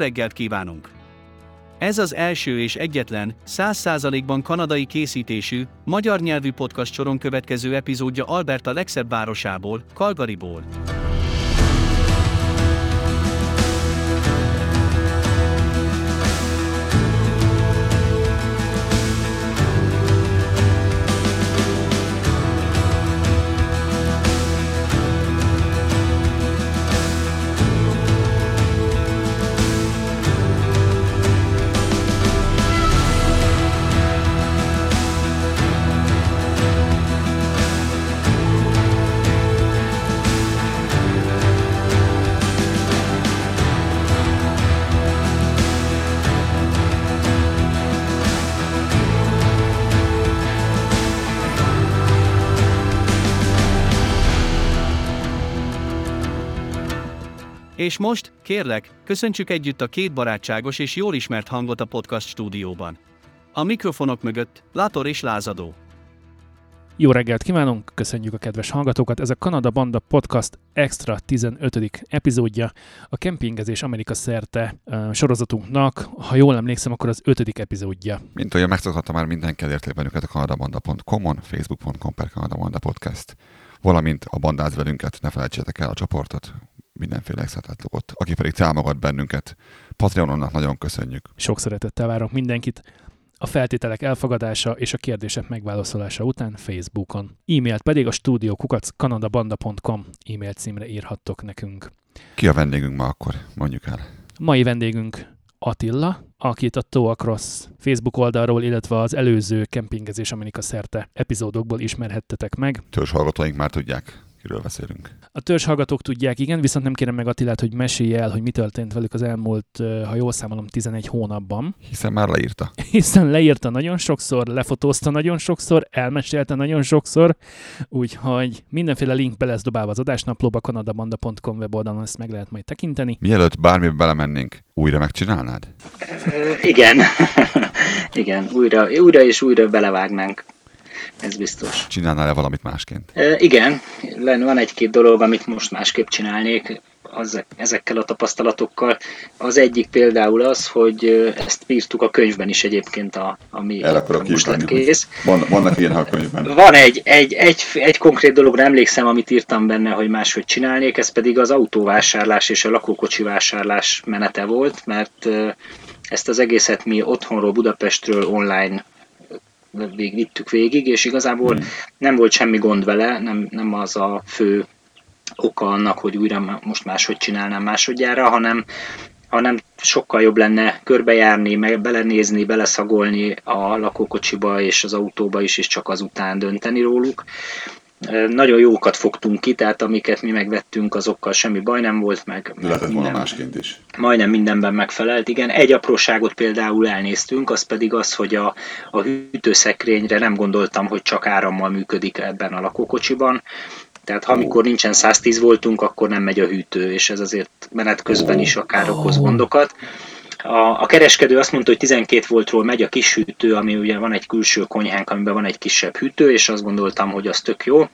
Reggelt kívánunk! Ez az első és egyetlen, 100%-ban kanadai készítésű, magyar nyelvű podcast soron következő epizódja Alberta legszebb városából, Calgaryból. És most, kérlek, köszöntsük együtt a két barátságos és jól ismert hangot a podcast stúdióban. A mikrofonok mögött Látor és Lázadó. Jó reggelt kívánunk, köszönjük a kedves hallgatókat. Ez a Kanada Banda Podcast Extra 15. epizódja, a kempingezés Amerika szerte uh, sorozatunknak, ha jól emlékszem, akkor az 5. epizódja. Mint ahogy megszokhatta már mindenki elérték bennünket a kanadabanda.com-on, facebook.com per Kanadabanda Podcast, valamint a bandáz velünket, ne felejtsétek el a csoportot, mindenféle extratátlót. Aki pedig támogat bennünket, Patreononnak nagyon köszönjük. Sok szeretettel várok mindenkit. A feltételek elfogadása és a kérdések megválaszolása után Facebookon. E-mailt pedig a stúdiókukac kanadabanda.com e-mail címre írhattok nekünk. Ki a vendégünk ma akkor? Mondjuk el. Mai vendégünk Attila, akit a Toe Across Facebook oldalról, illetve az előző kempingezés Amerika szerte epizódokból ismerhettetek meg. Törzs hallgatóink már tudják, kiről beszélünk. A törzs hallgatók tudják, igen, viszont nem kérem meg Attilát, hogy mesélje el, hogy mi történt velük az elmúlt, ha jól számolom, 11 hónapban. Hiszen már leírta. Hiszen leírta nagyon sokszor, lefotózta nagyon sokszor, elmesélte nagyon sokszor, úgyhogy mindenféle link be lesz dobálva az adásnaplóba, kanadabanda.com weboldalon ezt meg lehet majd tekinteni. Mielőtt bármibe belemennénk, újra megcsinálnád? igen. igen, újra, újra és újra belevágnánk ez biztos. Csinálnál-e valamit másként? E, igen, van egy-két dolog, amit most másképp csinálnék az, ezekkel a tapasztalatokkal. Az egyik például az, hogy ezt írtuk a könyvben is egyébként, a, ami El akarok most lett kész. Van, vannak ilyen a könyvben. Van egy, egy, egy, egy konkrét dologra emlékszem, amit írtam benne, hogy máshogy csinálnék, ez pedig az autóvásárlás és a lakókocsi vásárlás menete volt, mert ezt az egészet mi otthonról, Budapestről online végig vittük végig, és igazából hmm. nem volt semmi gond vele, nem, nem az a fő oka annak, hogy újra most máshogy csinálnám másodjára, hanem, hanem sokkal jobb lenne körbejárni, meg belenézni, beleszagolni a lakókocsiba és az autóba is, és csak azután dönteni róluk. Nagyon jókat fogtunk ki, tehát amiket mi megvettünk, azokkal semmi baj nem volt, meg, Lehetett minden, volna másként is. Majdnem mindenben megfelelt, igen. Egy apróságot például elnéztünk, az pedig az, hogy a, a hűtőszekrényre nem gondoltam, hogy csak árammal működik ebben a lakókocsiban. Tehát ha amikor nincsen 110 voltunk, akkor nem megy a hűtő, és ez azért menet közben is akár okoz gondokat. A, a kereskedő azt mondta, hogy 12 voltról megy a kis hűtő, ami ugye van egy külső konyhánk, amiben van egy kisebb hűtő, és azt gondoltam, hogy az tök jó.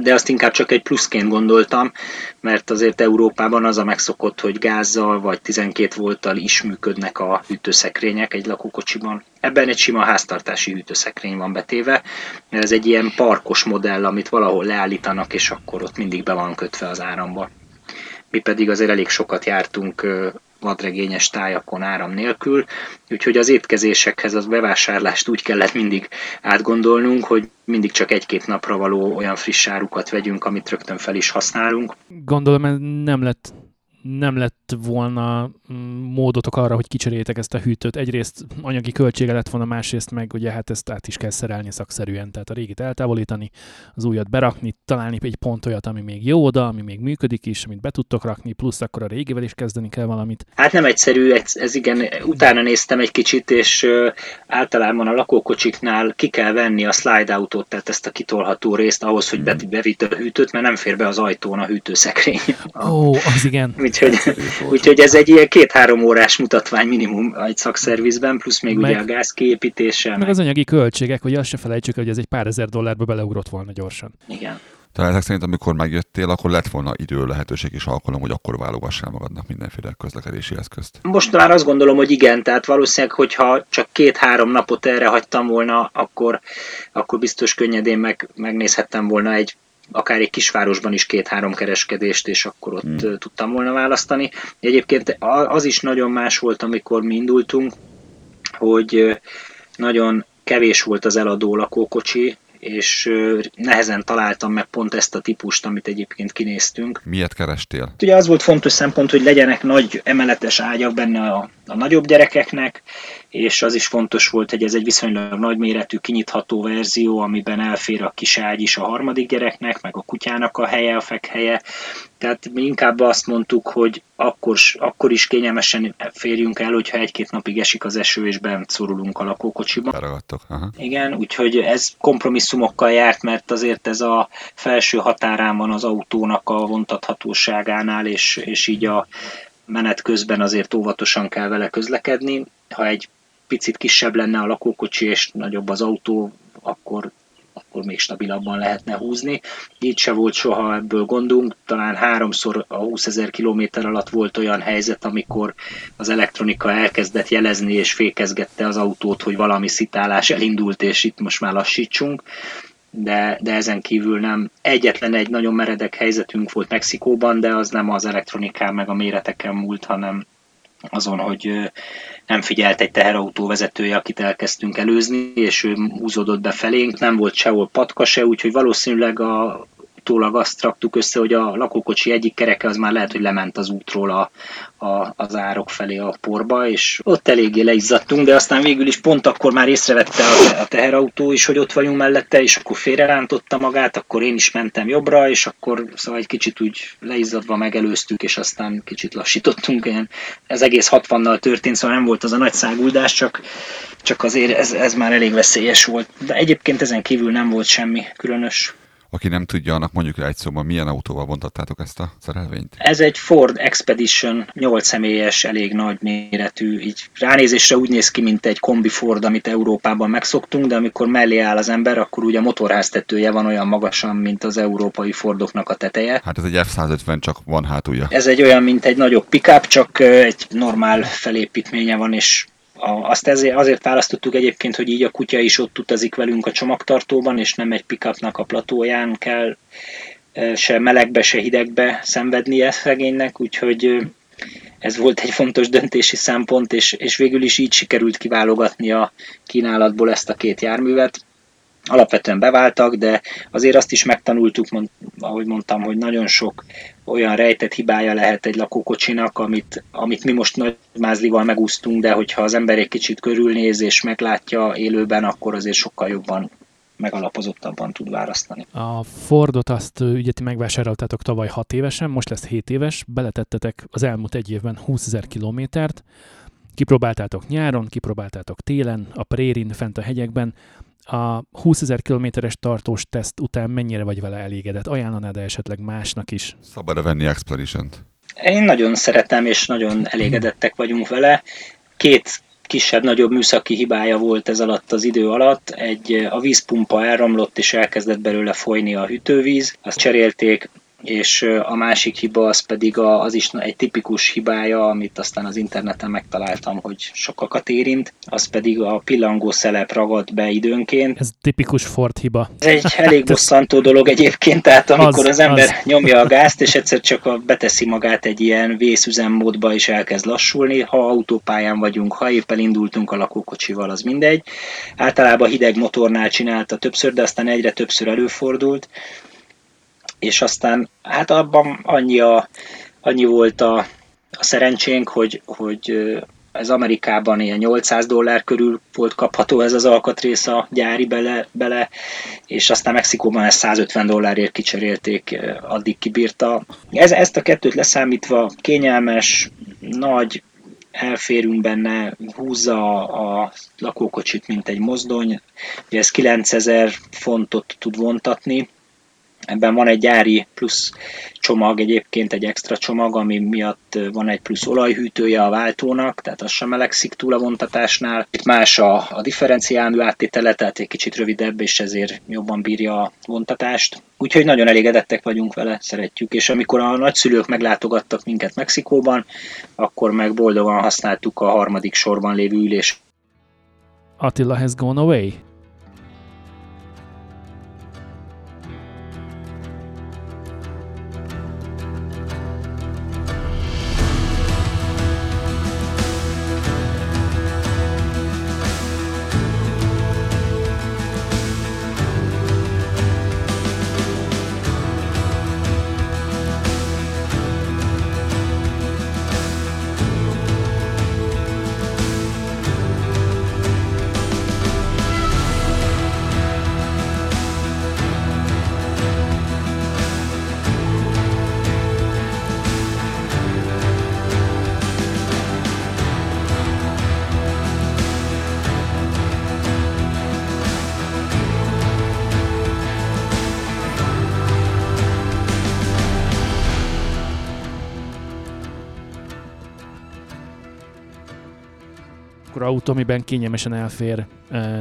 De azt inkább csak egy pluszként gondoltam, mert azért Európában az a megszokott, hogy gázzal vagy 12 volttal is működnek a hűtőszekrények egy lakókocsiban. Ebben egy sima háztartási hűtőszekrény van betéve. Ez egy ilyen parkos modell, amit valahol leállítanak, és akkor ott mindig be van kötve az áramba. Mi pedig azért elég sokat jártunk vadregényes tájakon áram nélkül, úgyhogy az étkezésekhez az bevásárlást úgy kellett mindig átgondolnunk, hogy mindig csak egy-két napra való olyan friss árukat vegyünk, amit rögtön fel is használunk. Gondolom, nem lett nem lett volna mm, módotok arra, hogy kicseréljétek ezt a hűtőt. Egyrészt anyagi költsége lett volna, másrészt meg ugye hát ezt át is kell szerelni szakszerűen, tehát a régit eltávolítani, az újat berakni, találni egy pont olyat, ami még jó oda, ami még működik is, amit be tudtok rakni, plusz akkor a régivel is kezdeni kell valamit. Hát nem egyszerű, ez, ez igen, utána néztem egy kicsit, és általában a lakókocsiknál ki kell venni a slide autót, tehát ezt a kitolható részt ahhoz, hogy hmm. bevitt a hűtőt, mert nem fér be az ajtón a hűtőszekrény. Ó, az igen. Úgyhogy, úgyhogy ez egy ilyen két-három órás mutatvány minimum egy szakszervizben, plusz még meg, ugye a gáz kiépítése. Meg, meg az anyagi költségek, hogy azt se felejtsük, hogy ez egy pár ezer dollárba beleugrott volna gyorsan. Igen. Tehát ezek szerint, amikor megjöttél, akkor lett volna idő, lehetőség és alkalom, hogy akkor válogassál magadnak mindenféle közlekedési eszközt. Most már azt gondolom, hogy igen, tehát valószínűleg, hogyha csak két-három napot erre hagytam volna, akkor, akkor biztos könnyedén meg, megnézhettem volna egy akár egy kisvárosban is két-három kereskedést, és akkor ott hmm. tudtam volna választani. Egyébként az is nagyon más volt, amikor mi indultunk, hogy nagyon kevés volt az eladó lakókocsi, és nehezen találtam meg pont ezt a típust, amit egyébként kinéztünk. Miért kerestél? Ugye az volt fontos szempont, hogy legyenek nagy emeletes ágyak benne a, a nagyobb gyerekeknek, és az is fontos volt, hogy ez egy viszonylag nagyméretű, kinyitható verzió, amiben elfér a kis ágy is a harmadik gyereknek, meg a kutyának a helye, a fekhelye. Tehát mi inkább azt mondtuk, hogy akkor, akkor is kényelmesen férjünk el, hogyha egy-két napig esik az eső, és bent szorulunk a lakókocsiba. Beragadtok. Aha. Igen, úgyhogy ez kompromisszumokkal járt, mert azért ez a felső határán van az autónak a vontathatóságánál, és, és így a menet közben azért óvatosan kell vele közlekedni. Ha egy picit kisebb lenne a lakókocsi és nagyobb az autó, akkor, akkor még stabilabban lehetne húzni. Így se volt soha ebből gondunk, talán háromszor a 20 ezer kilométer alatt volt olyan helyzet, amikor az elektronika elkezdett jelezni és fékezgette az autót, hogy valami szitálás elindult, és itt most már lassítsunk de, de ezen kívül nem. Egyetlen egy nagyon meredek helyzetünk volt Mexikóban, de az nem az elektronikán meg a méreteken múlt, hanem azon, hogy nem figyelt egy teherautó vezetője, akit elkezdtünk előzni, és ő húzódott be felénk, nem volt sehol patka se, úgyhogy valószínűleg a utólag azt raktuk össze, hogy a lakókocsi egyik kereke az már lehet, hogy lement az útról a, a, az árok felé a porba, és ott eléggé leizzadtunk, de aztán végül is pont akkor már észrevette a, a teherautó is, hogy ott vagyunk mellette, és akkor félrerántotta magát, akkor én is mentem jobbra, és akkor szóval egy kicsit úgy leizzadva megelőztük, és aztán kicsit lassítottunk. Ilyen, ez egész 60-nal történt, szóval nem volt az a nagy száguldás, csak, csak azért ez, ez már elég veszélyes volt. De egyébként ezen kívül nem volt semmi különös. Aki nem tudja, annak mondjuk egy szóban, milyen autóval vontattátok ezt a szerelvényt? Ez egy Ford Expedition, 8 személyes, elég nagy méretű, így ránézésre úgy néz ki, mint egy kombi Ford, amit Európában megszoktunk, de amikor mellé áll az ember, akkor ugye a motorháztetője van olyan magasan, mint az európai Fordoknak a teteje. Hát ez egy F-150, csak van hátulja. Ez egy olyan, mint egy nagyobb pickup, csak egy normál felépítménye van, és azt ezért, azért választottuk egyébként, hogy így a kutya is ott utazik velünk a csomagtartóban, és nem egy pickupnak a platóján kell se melegbe, se hidegbe szenvednie szegénynek, úgyhogy ez volt egy fontos döntési szempont, és, és végül is így sikerült kiválogatni a kínálatból ezt a két járművet alapvetően beváltak, de azért azt is megtanultuk, mond, ahogy mondtam, hogy nagyon sok olyan rejtett hibája lehet egy lakókocsinak, amit, amit mi most nagy mázlival megúsztunk, de hogyha az ember egy kicsit körülnéz és meglátja élőben, akkor azért sokkal jobban megalapozottabban tud választani. A Fordot azt ugye ti megvásároltátok tavaly 6 évesen, most lesz 7 éves, beletettetek az elmúlt egy évben 20 ezer kilométert, kipróbáltátok nyáron, kipróbáltátok télen, a prérin, fent a hegyekben, a 20 ezer kilométeres tartós teszt után mennyire vagy vele elégedett? Ajánlanád esetleg másnak is? Szabad-e venni Expedition-t? Én nagyon szeretem, és nagyon elégedettek vagyunk vele. Két kisebb-nagyobb műszaki hibája volt ez alatt az idő alatt. Egy, a vízpumpa elromlott, és elkezdett belőle folyni a hűtővíz. Azt cserélték, és a másik hiba az pedig a, az is egy tipikus hibája, amit aztán az interneten megtaláltam, hogy sokakat érint, az pedig a pillangó szelep ragad be időnként. Ez tipikus Ford hiba. Ez egy elég bosszantó dolog egyébként, tehát amikor az, az ember az. nyomja a gázt, és egyszer csak a, beteszi magát egy ilyen vészüzemmódba, és elkezd lassulni, ha autópályán vagyunk, ha épp elindultunk a lakókocsival, az mindegy. Általában hideg motornál csinálta többször, de aztán egyre többször előfordult, és aztán hát abban annyi, a, annyi volt a, a szerencsénk, hogy, hogy ez Amerikában ilyen 800 dollár körül volt kapható ez az alkatrész a gyári bele, bele és aztán Mexikóban ezt 150 dollárért kicserélték, addig kibírta. Ez, ezt a kettőt leszámítva kényelmes, nagy, elférünk benne, húzza a lakókocsit, mint egy mozdony. Ugye ez 9000 fontot tud vontatni, Ebben van egy gyári plusz csomag, egyébként egy extra csomag, ami miatt van egy plusz olajhűtője a váltónak, tehát az sem melegszik túl a vontatásnál. Itt más a, a differenciálmű áttétele, tehát egy kicsit rövidebb, és ezért jobban bírja a vontatást. Úgyhogy nagyon elégedettek vagyunk vele, szeretjük, és amikor a nagyszülők meglátogattak minket Mexikóban, akkor meg boldogan használtuk a harmadik sorban lévő ülés. Attila has gone away. Autó, amiben kényelmesen elfér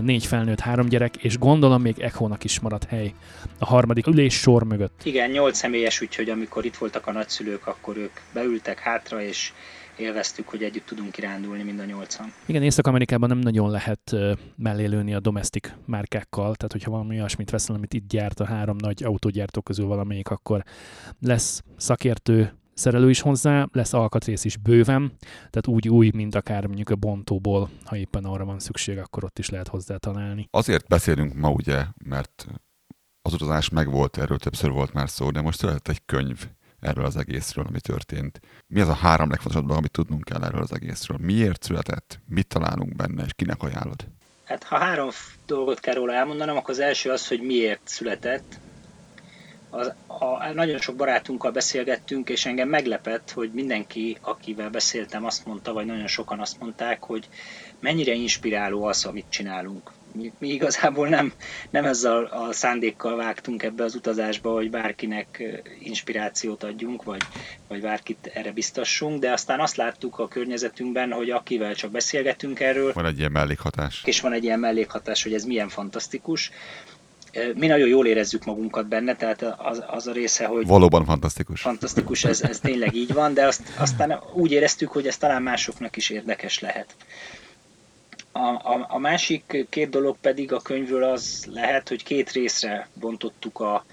négy felnőtt, három gyerek, és gondolom még Echo-nak is maradt hely a harmadik ülés sor mögött. Igen, nyolc személyes, úgyhogy amikor itt voltak a nagyszülők, akkor ők beültek hátra, és élveztük, hogy együtt tudunk kirándulni mind a nyolcan. Igen, Észak-Amerikában nem nagyon lehet mellélőni a domestic márkákkal, tehát hogyha valami olyasmit veszel, amit itt gyárt a három nagy autógyártó közül valamelyik, akkor lesz szakértő szerelő is hozzá, lesz alkatrész is bőven, tehát úgy új, mint akár mondjuk a bontóból, ha éppen arra van szükség, akkor ott is lehet hozzá találni. Azért beszélünk ma ugye, mert az utazás megvolt, erről többször volt már szó, de most született egy könyv erről az egészről, ami történt. Mi az a három legfontosabb dolog, amit tudnunk kell erről az egészről? Miért született? Mit találunk benne, és kinek ajánlod? Hát ha három dolgot kell róla elmondanom, akkor az első az, hogy miért született. Az, a, nagyon sok barátunkkal beszélgettünk, és engem meglepett, hogy mindenki, akivel beszéltem, azt mondta, vagy nagyon sokan azt mondták, hogy mennyire inspiráló az, amit csinálunk. Mi, mi igazából nem, nem ezzel a szándékkal vágtunk ebbe az utazásba, hogy bárkinek inspirációt adjunk, vagy, vagy bárkit erre biztassunk, de aztán azt láttuk a környezetünkben, hogy akivel csak beszélgetünk erről, Van egy ilyen mellékhatás. és van egy ilyen mellékhatás, hogy ez milyen fantasztikus. Mi nagyon jól érezzük magunkat benne, tehát az, az a része, hogy Valóban fantasztikus. fantasztikus, ez, ez tényleg így van, de azt, aztán úgy éreztük, hogy ez talán másoknak is érdekes lehet. A, a, a másik két dolog pedig a könyvről az lehet, hogy két részre bontottuk a,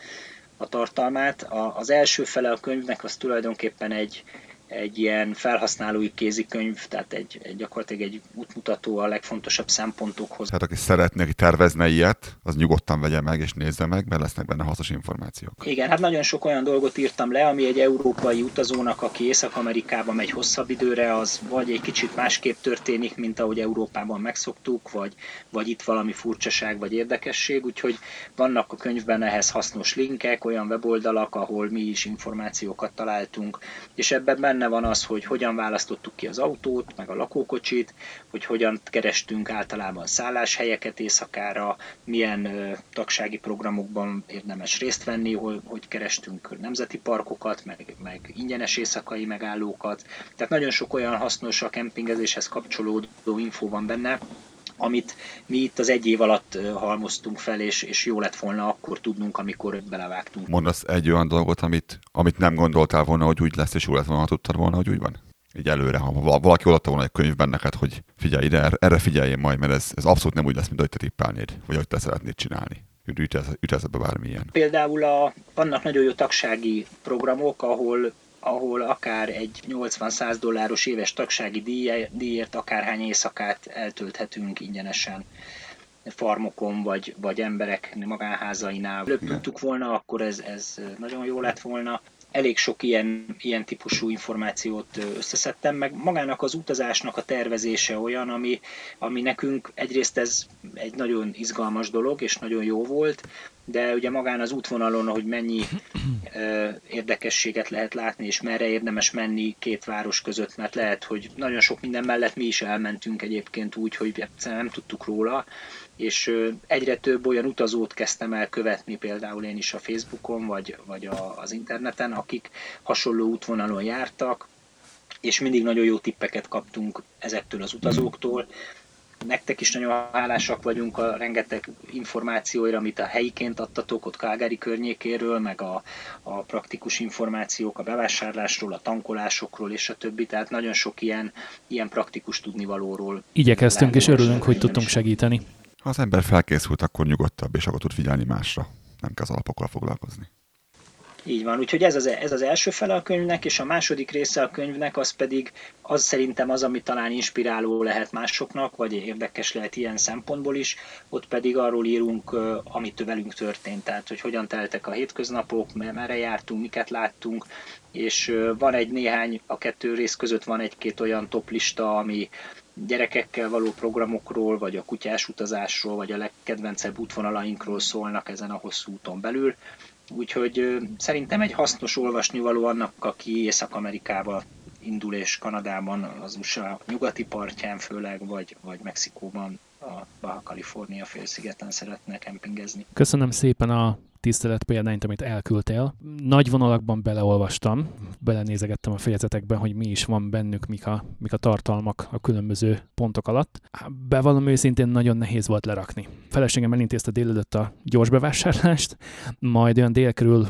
a tartalmát. A, az első fele a könyvnek az tulajdonképpen egy, egy ilyen felhasználói kézikönyv, tehát egy, egy gyakorlatilag egy útmutató a legfontosabb szempontokhoz. Tehát aki szeretne, aki tervezne ilyet, az nyugodtan vegye meg és nézze meg, mert lesznek benne hasznos információk. Igen, hát nagyon sok olyan dolgot írtam le, ami egy európai utazónak, aki Észak-Amerikába megy hosszabb időre, az vagy egy kicsit másképp történik, mint ahogy Európában megszoktuk, vagy, vagy itt valami furcsaság vagy érdekesség, úgyhogy vannak a könyvben ehhez hasznos linkek, olyan weboldalak, ahol mi is információkat találtunk, és ebben benne van az, hogy hogyan választottuk ki az autót, meg a lakókocsit, hogy hogyan kerestünk általában szálláshelyeket éjszakára, milyen ö, tagsági programokban érdemes részt venni, hogy, hogy kerestünk nemzeti parkokat, meg, meg ingyenes éjszakai megállókat. Tehát nagyon sok olyan hasznos a kempingezéshez kapcsolódó info van benne, amit mi itt az egy év alatt halmoztunk fel, és, és jó lett volna akkor tudnunk, amikor belevágtunk. Mondasz egy olyan dolgot, amit, amit nem gondoltál volna, hogy úgy lesz, és jó lett volna, ha tudtad volna, hogy úgy van? Így előre, ha val- valaki odaadta volna egy könyvben neked, hogy figyelj ide, erre, figyeljél majd, mert ez, ez abszolút nem úgy lesz, mint ahogy te tippelnéd, vagy ahogy te szeretnéd csinálni. Üt ez, üt eszedbe bármilyen. Például a, vannak nagyon jó tagsági programok, ahol ahol akár egy 80-100 dolláros éves tagsági díj- díjért akárhány éjszakát eltölthetünk ingyenesen farmokon, vagy, vagy emberek magánházainál. Tudtuk volna, akkor ez, ez nagyon jó lett volna. Elég sok ilyen, ilyen típusú információt összeszedtem, meg magának az utazásnak a tervezése olyan, ami, ami nekünk egyrészt ez egy nagyon izgalmas dolog, és nagyon jó volt, de ugye magán az útvonalon, hogy mennyi ö, érdekességet lehet látni, és merre érdemes menni két város között, mert lehet, hogy nagyon sok minden mellett mi is elmentünk egyébként úgy, hogy nem tudtuk róla, és egyre több olyan utazót kezdtem el követni, például én is a Facebookon, vagy, vagy a, az interneten, akik hasonló útvonalon jártak, és mindig nagyon jó tippeket kaptunk ezektől az utazóktól. Nektek is nagyon hálásak vagyunk a rengeteg információira, amit a helyiként adtatok ott Kágári környékéről, meg a, a praktikus információk a bevásárlásról, a tankolásokról és a többi, tehát nagyon sok ilyen, ilyen praktikus tudnivalóról. Igyekeztünk, és örülünk, hogy tudtunk segíteni. Ha az ember felkészült, akkor nyugodtabb, és akkor tud figyelni másra. Nem kell az alapokkal foglalkozni. Így van, úgyhogy ez az, ez az első fele a könyvnek, és a második része a könyvnek az pedig, az szerintem az, ami talán inspiráló lehet másoknak, vagy érdekes lehet ilyen szempontból is, ott pedig arról írunk, amit velünk történt, tehát hogy hogyan teltek a hétköznapok, merre jártunk, miket láttunk, és van egy néhány, a kettő rész között van egy-két olyan toplista, ami gyerekekkel való programokról, vagy a kutyás utazásról, vagy a legkedvencebb útvonalainkról szólnak ezen a hosszú úton belül. Úgyhogy szerintem egy hasznos olvasnivaló annak, aki Észak-Amerikába indul és Kanadában, az USA nyugati partján főleg, vagy, vagy Mexikóban a Baja California félszigeten szeretne kempingezni. Köszönöm szépen a tisztelet példányt, amit elküldtél. Nagy vonalakban beleolvastam, belenézegettem a fejezetekben, hogy mi is van bennük, mik a, mik a tartalmak a különböző pontok alatt. Bevallom őszintén nagyon nehéz volt lerakni. Feleségem elintézte délelőtt a gyors bevásárlást, majd olyan dél körül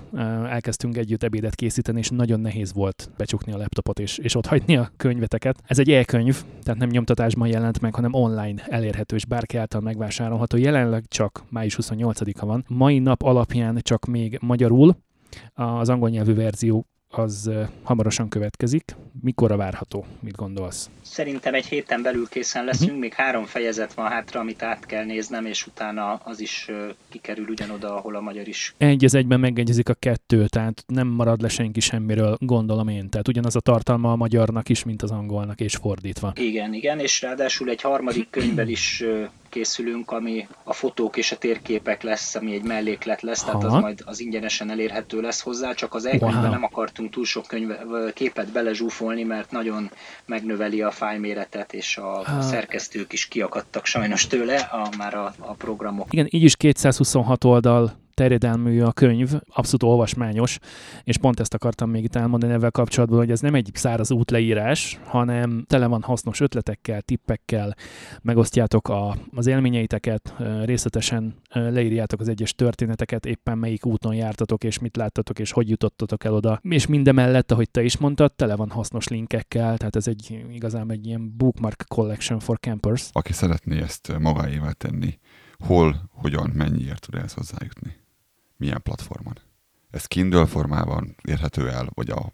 elkezdtünk együtt ebédet készíteni, és nagyon nehéz volt becsukni a laptopot és, és ott hagyni a könyveteket. Ez egy e-könyv, tehát nem nyomtatásban jelent meg, hanem online elérhető és bárki által megvásárolható. Jelenleg csak május 28-a van. Mai nap alapján csak még magyarul, az angol nyelvű verzió az hamarosan következik. Mikorra várható? Mit gondolsz? Szerintem egy héten belül készen leszünk, uh-huh. még három fejezet van hátra, amit át kell néznem, és utána az is kikerül ugyanoda, ahol a magyar is. Egy az egyben megegyezik a kettő, tehát nem marad le senki semmiről, gondolom én. Tehát ugyanaz a tartalma a magyarnak is, mint az angolnak, és fordítva. Igen, igen, és ráadásul egy harmadik könyvvel is készülünk, ami a fotók és a térképek lesz, ami egy melléklet lesz, tehát az majd az ingyenesen elérhető lesz hozzá, csak az e wow. nem akartunk túl sok könyve, képet belezsúfolni, mert nagyon megnöveli a fájméretet, és a ha. szerkesztők is kiakadtak sajnos tőle, a, már a, a programok. Igen, így is 226 oldal terjedelmű a könyv, abszolút olvasmányos, és pont ezt akartam még itt elmondani ezzel kapcsolatban, hogy ez nem egy száraz útleírás, hanem tele van hasznos ötletekkel, tippekkel, megosztjátok a, az élményeiteket, részletesen leírjátok az egyes történeteket, éppen melyik úton jártatok, és mit láttatok, és hogy jutottatok el oda. És mindemellett, ahogy te is mondtad, tele van hasznos linkekkel, tehát ez egy igazán egy ilyen bookmark collection for campers. Aki szeretné ezt magáévá tenni, hol, hogyan, mennyiért tud ehhez hozzájutni? Milyen platformon. Ez Kindle formában érhető el, vagy a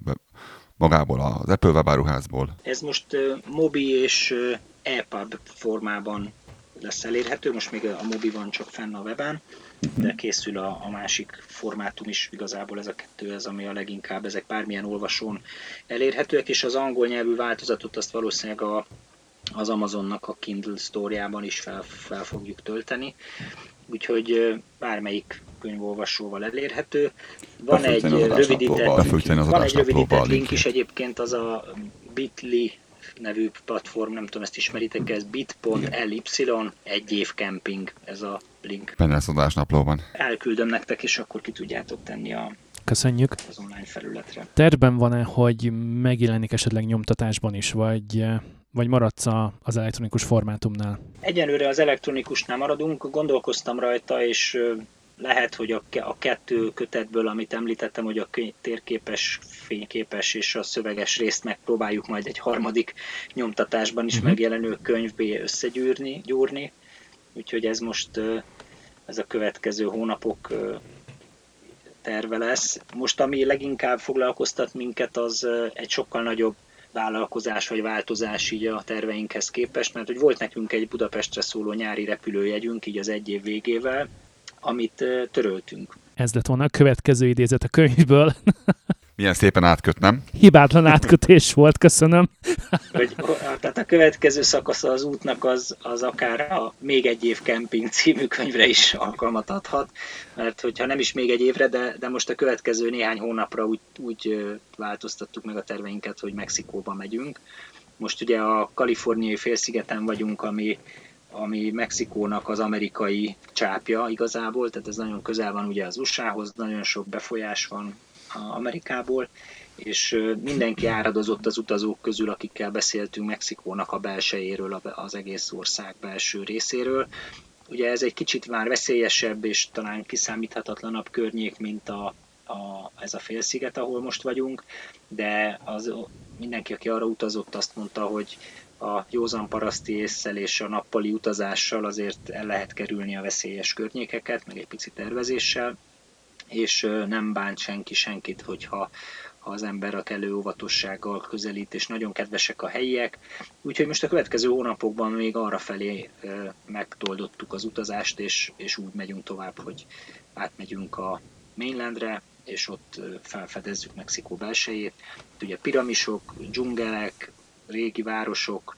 magából az Apple webáruházból? Ez most uh, Mobi és uh, EPUB formában lesz elérhető, most még a Mobi van csak fenn a weben, uh-huh. de készül a, a másik formátum is, igazából ez a kettő, ez ami a leginkább ezek bármilyen olvasón elérhetőek, és az angol nyelvű változatot azt valószínűleg a, az Amazonnak a Kindle sztóriában is fel, fel fogjuk tölteni, úgyhogy bármelyik könyvolvasóval elérhető. Van egy rövidített, van egy rövidített link is egyébként, az a bit.ly nevű platform, nem tudom, ezt ismeritek, ez bit.ly egy év camping, ez a link. Benne lesz adás naplóban. Elküldöm nektek, és akkor ki tudjátok tenni a Köszönjük. Az online felületre. Tervben van-e, hogy megjelenik esetleg nyomtatásban is, vagy vagy maradsz a, az elektronikus formátumnál? Egyenlőre az elektronikusnál maradunk, gondolkoztam rajta, és lehet, hogy a, a kettő kötetből, amit említettem, hogy a térképes, fényképes és a szöveges részt megpróbáljuk majd egy harmadik nyomtatásban is uh-huh. megjelenő könyvbe összegyűrni, gyúrni. Úgyhogy ez most ez a következő hónapok terve lesz. Most ami leginkább foglalkoztat minket, az egy sokkal nagyobb vállalkozás vagy változás így a terveinkhez képest, mert hogy volt nekünk egy Budapestre szóló nyári repülőjegyünk így az egy év végével, amit töröltünk. Ez lett volna a következő idézet a könyvből. Milyen szépen átköt, nem? Hibátlan átkötés volt, köszönöm. Hogy, tehát a következő szakasza az útnak az, az akár a Még egy év kemping című könyvre is alkalmat adhat, mert hogyha nem is még egy évre, de, de most a következő néhány hónapra úgy, úgy változtattuk meg a terveinket, hogy Mexikóba megyünk. Most ugye a kaliforniai félszigeten vagyunk, ami, ami Mexikónak az amerikai csápja igazából, tehát ez nagyon közel van ugye az USA-hoz, nagyon sok befolyás van Amerikából, és mindenki áradozott az utazók közül, akikkel beszéltünk Mexikónak a belsejéről, az egész ország belső részéről. Ugye ez egy kicsit már veszélyesebb és talán kiszámíthatatlanabb környék, mint a, a, ez a félsziget, ahol most vagyunk, de az, mindenki, aki arra utazott, azt mondta, hogy a józan paraszti észsel és a nappali utazással azért el lehet kerülni a veszélyes környékeket, meg egy picit tervezéssel, és nem bánt senki senkit, hogyha ha az ember a kellő óvatossággal közelít, és nagyon kedvesek a helyiek. Úgyhogy most a következő hónapokban még arra felé megtoldottuk az utazást, és, és úgy megyünk tovább, hogy átmegyünk a mainlandre, és ott felfedezzük Mexikó belsejét. Ugye piramisok, dzsungelek, régi városok,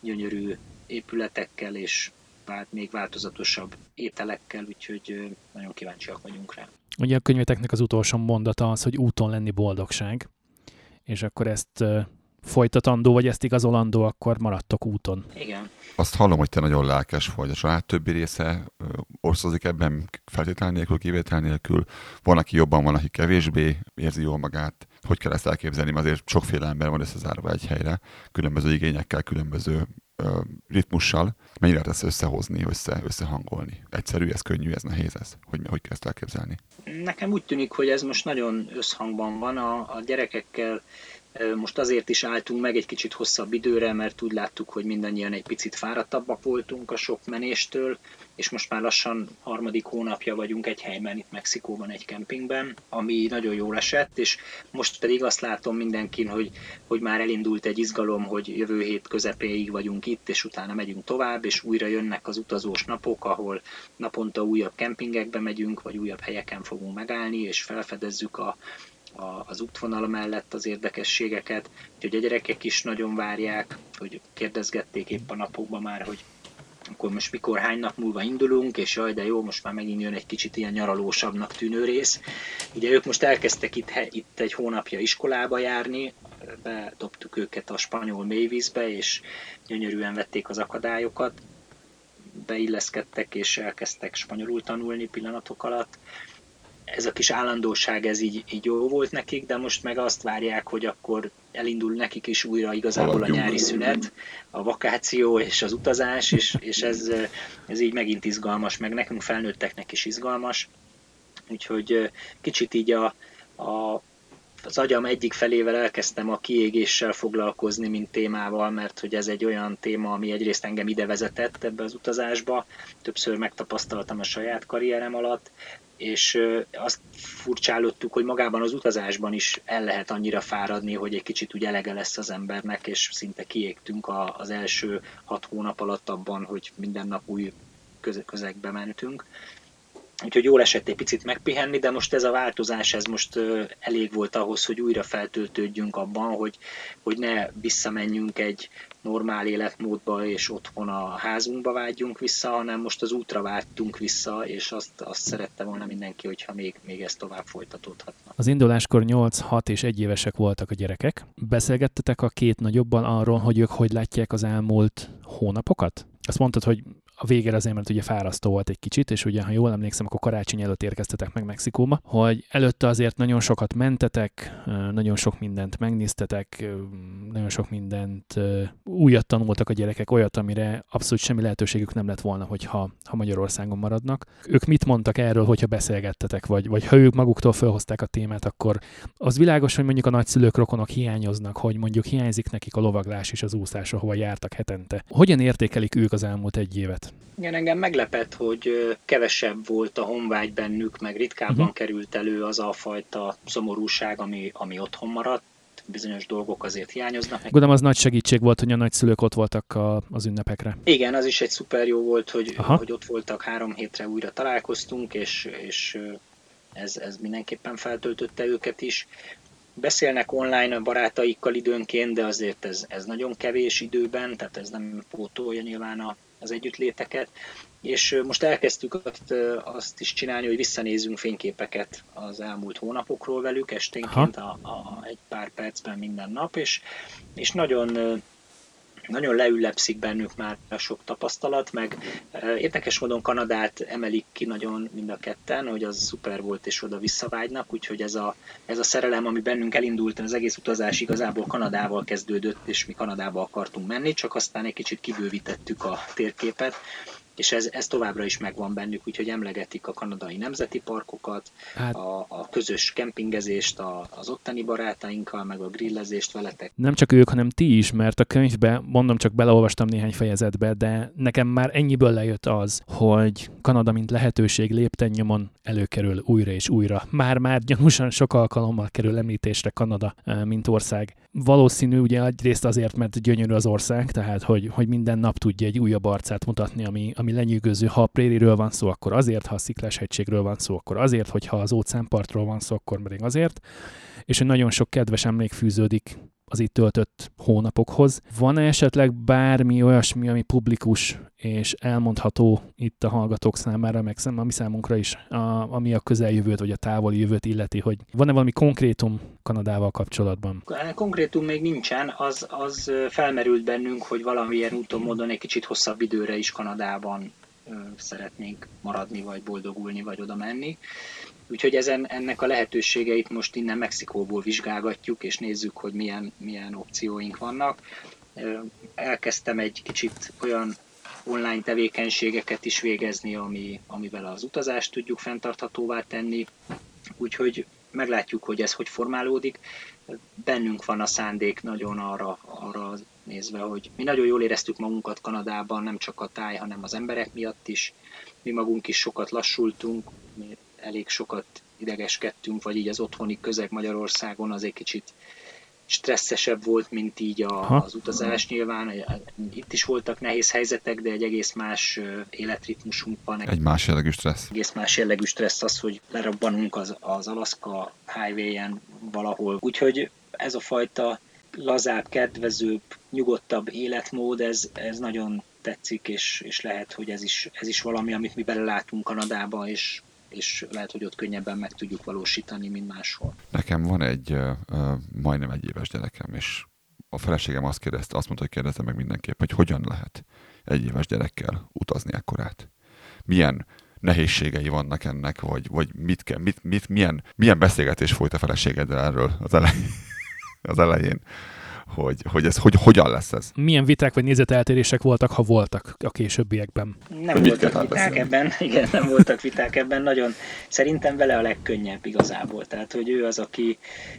gyönyörű épületekkel és vált, még változatosabb ételekkel, úgyhogy nagyon kíváncsiak vagyunk rá. Ugye a könyveteknek az utolsó mondata az, hogy úton lenni boldogság, és akkor ezt folytatandó, vagy ezt igazolandó, akkor maradtok úton. Igen. Azt hallom, hogy te nagyon lelkes vagy. A család többi része osztozik ebben feltétel nélkül, kivétel nélkül. Van, aki jobban, van, aki kevésbé érzi jól magát. Hogy kell ezt elképzelni? Mert azért sokféle ember van összezárva egy helyre, különböző igényekkel, különböző ö, ritmussal. Mennyire lehet ezt összehozni, össze, összehangolni? Egyszerű, ez könnyű, ez nehéz, ez? Hogy, hogy kell ezt elképzelni? Nekem úgy tűnik, hogy ez most nagyon összhangban van. A, a gyerekekkel most azért is álltunk meg egy kicsit hosszabb időre, mert úgy láttuk, hogy mindannyian egy picit fáradtabbak voltunk a sok menéstől, és most már lassan harmadik hónapja vagyunk egy helyben, itt Mexikóban, egy kempingben, ami nagyon jól esett, és most pedig azt látom mindenkin, hogy, hogy már elindult egy izgalom, hogy jövő hét közepéig vagyunk itt, és utána megyünk tovább, és újra jönnek az utazós napok, ahol naponta újabb kempingekbe megyünk, vagy újabb helyeken fogunk megállni, és felfedezzük a, a, az útvonal mellett az érdekességeket, úgyhogy a gyerekek is nagyon várják, hogy kérdezgették épp a napokban már, hogy akkor most mikor, hány nap múlva indulunk, és jaj, de jó, most már megint jön egy kicsit ilyen nyaralósabbnak tűnő rész. Ugye ők most elkezdtek itt, itt egy hónapja iskolába járni, bedobtuk őket a spanyol mélyvízbe, és gyönyörűen vették az akadályokat, beilleszkedtek, és elkezdtek spanyolul tanulni pillanatok alatt ez a kis állandóság, ez így, így jó volt nekik, de most meg azt várják, hogy akkor elindul nekik is újra igazából a nyári szünet, a vakáció és az utazás, és, és ez, ez így megint izgalmas, meg nekünk felnőtteknek is izgalmas. Úgyhogy kicsit így a, a, az agyam egyik felével elkezdtem a kiégéssel foglalkozni, mint témával, mert hogy ez egy olyan téma, ami egyrészt engem ide vezetett ebbe az utazásba, többször megtapasztaltam a saját karrierem alatt, és azt furcsálottuk, hogy magában az utazásban is el lehet annyira fáradni, hogy egy kicsit úgy elege lesz az embernek, és szinte kiégtünk az első hat hónap alatt abban, hogy minden nap új közegbe mentünk. Úgyhogy jól esett egy picit megpihenni, de most ez a változás, ez most elég volt ahhoz, hogy újra feltöltődjünk abban, hogy, hogy ne visszamenjünk egy normál életmódba és otthon a házunkba vágyjunk vissza, hanem most az útra vágytunk vissza, és azt, azt szerette volna mindenki, hogyha még, még ez tovább folytatódhatna. Az induláskor 8-6 és 1 évesek voltak a gyerekek. Beszélgettetek a két nagyobban arról, hogy ők hogy látják az elmúlt hónapokat? Azt mondtad, hogy a végére azért, mert ugye fárasztó volt egy kicsit, és ugye, ha jól emlékszem, akkor karácsony előtt érkeztetek meg Mexikóba, hogy előtte azért nagyon sokat mentetek, nagyon sok mindent megnéztetek, nagyon sok mindent újat tanultak a gyerekek, olyat, amire abszolút semmi lehetőségük nem lett volna, hogyha ha Magyarországon maradnak. Ők mit mondtak erről, hogyha beszélgettetek, vagy, vagy ha ők maguktól felhozták a témát, akkor az világos, hogy mondjuk a nagyszülők, rokonok hiányoznak, hogy mondjuk hiányzik nekik a lovaglás és az úszás, ahova jártak hetente. Hogyan értékelik ők az elmúlt egy évet? Igen, engem meglepett, hogy kevesebb volt a honvágy bennük, meg ritkábban uh-huh. került elő az a fajta szomorúság, ami, ami otthon maradt bizonyos dolgok azért hiányoznak. Gondolom az nagy segítség volt, hogy a nagyszülők ott voltak a, az ünnepekre. Igen, az is egy szuper jó volt, hogy, hogy ott voltak három hétre újra találkoztunk, és, és ez, ez mindenképpen feltöltötte őket is. beszélnek online a barátaikkal időnként, de azért ez, ez nagyon kevés időben, tehát ez nem pótolja nyilván a, az együttléteket. És most elkezdtük azt, azt is csinálni, hogy visszanézünk fényképeket az elmúlt hónapokról velük esténként a, a, egy pár percben minden nap, és, és nagyon nagyon leüllepszik bennük már a sok tapasztalat, meg érdekes módon Kanadát emelik ki nagyon mind a ketten, hogy az szuper volt, és oda visszavágynak, úgyhogy ez a, ez a szerelem, ami bennünk elindult, az egész utazás igazából Kanadával kezdődött, és mi Kanadába akartunk menni, csak aztán egy kicsit kibővítettük a térképet, és ez, ez továbbra is megvan bennük, úgyhogy emlegetik a kanadai nemzeti parkokat, hát, a, a közös kempingezést a, az ottani barátainkkal, meg a grillezést veletek. Nem csak ők, hanem ti is, mert a könyvbe, mondom csak beleolvastam néhány fejezetbe, de nekem már ennyiből lejött az, hogy Kanada, mint lehetőség lépten nyomon előkerül újra és újra. Már-már gyanúsan sok alkalommal kerül említésre Kanada, eh, mint ország. Valószínű ugye egyrészt azért, mert gyönyörű az ország, tehát hogy, hogy minden nap tudja egy újabb arcát mutatni, ami, ami lenyűgöző. Ha a prériről van szó, akkor azért, ha a sziklás van szó, akkor azért, hogyha az óceánpartról van szó, akkor pedig azért. És hogy nagyon sok kedves emlék fűződik az itt töltött hónapokhoz. Van-e esetleg bármi olyasmi, ami publikus és elmondható itt a hallgatók számára, meg a mi számunkra is, a, ami a közeljövőt vagy a távoli jövőt illeti, hogy van-e valami konkrétum Kanadával kapcsolatban? Konkrétum még nincsen, az, az felmerült bennünk, hogy valamilyen úton, módon egy kicsit hosszabb időre is Kanadában szeretnénk maradni, vagy boldogulni, vagy oda menni. Úgyhogy ezen, ennek a lehetőségeit most innen Mexikóból vizsgálgatjuk, és nézzük, hogy milyen, milyen opcióink vannak. Elkezdtem egy kicsit olyan online tevékenységeket is végezni, ami, amivel az utazást tudjuk fenntarthatóvá tenni. Úgyhogy meglátjuk, hogy ez hogy formálódik. Bennünk van a szándék nagyon arra, arra nézve, hogy mi nagyon jól éreztük magunkat Kanadában, nem csak a táj, hanem az emberek miatt is. Mi magunk is sokat lassultunk, elég sokat idegeskedtünk, vagy így az otthoni közeg Magyarországon az egy kicsit stresszesebb volt, mint így a, az utazás nyilván. Itt is voltak nehéz helyzetek, de egy egész más életritmusunk van. Egy más jellegű stressz. Egész más jellegű stressz az, hogy lerabbanunk az, az Alaska highway-en valahol. Úgyhogy ez a fajta lazább, kedvezőbb, nyugodtabb életmód, ez, ez nagyon tetszik, és, és lehet, hogy ez is, ez is valami, amit mi belelátunk Kanadába, és és lehet, hogy ott könnyebben meg tudjuk valósítani, mint máshol. Nekem van egy majdnem egy éves gyerekem, és a feleségem azt kérdezte, azt mondta, hogy kérdezte meg mindenképp, hogy hogyan lehet egy éves gyerekkel utazni ekkorát. Milyen nehézségei vannak ennek, vagy, vagy mit kell, mit, mit, milyen, milyen beszélgetés folyt a feleségeddel erről az elején, az elején hogy, hogy ez hogy, hogyan lesz ez. Milyen viták vagy nézeteltérések voltak, ha voltak a későbbiekben? Nem hogy voltak viták ebben, igen, nem voltak viták ebben, nagyon szerintem vele a legkönnyebb igazából. Tehát, hogy ő az, aki,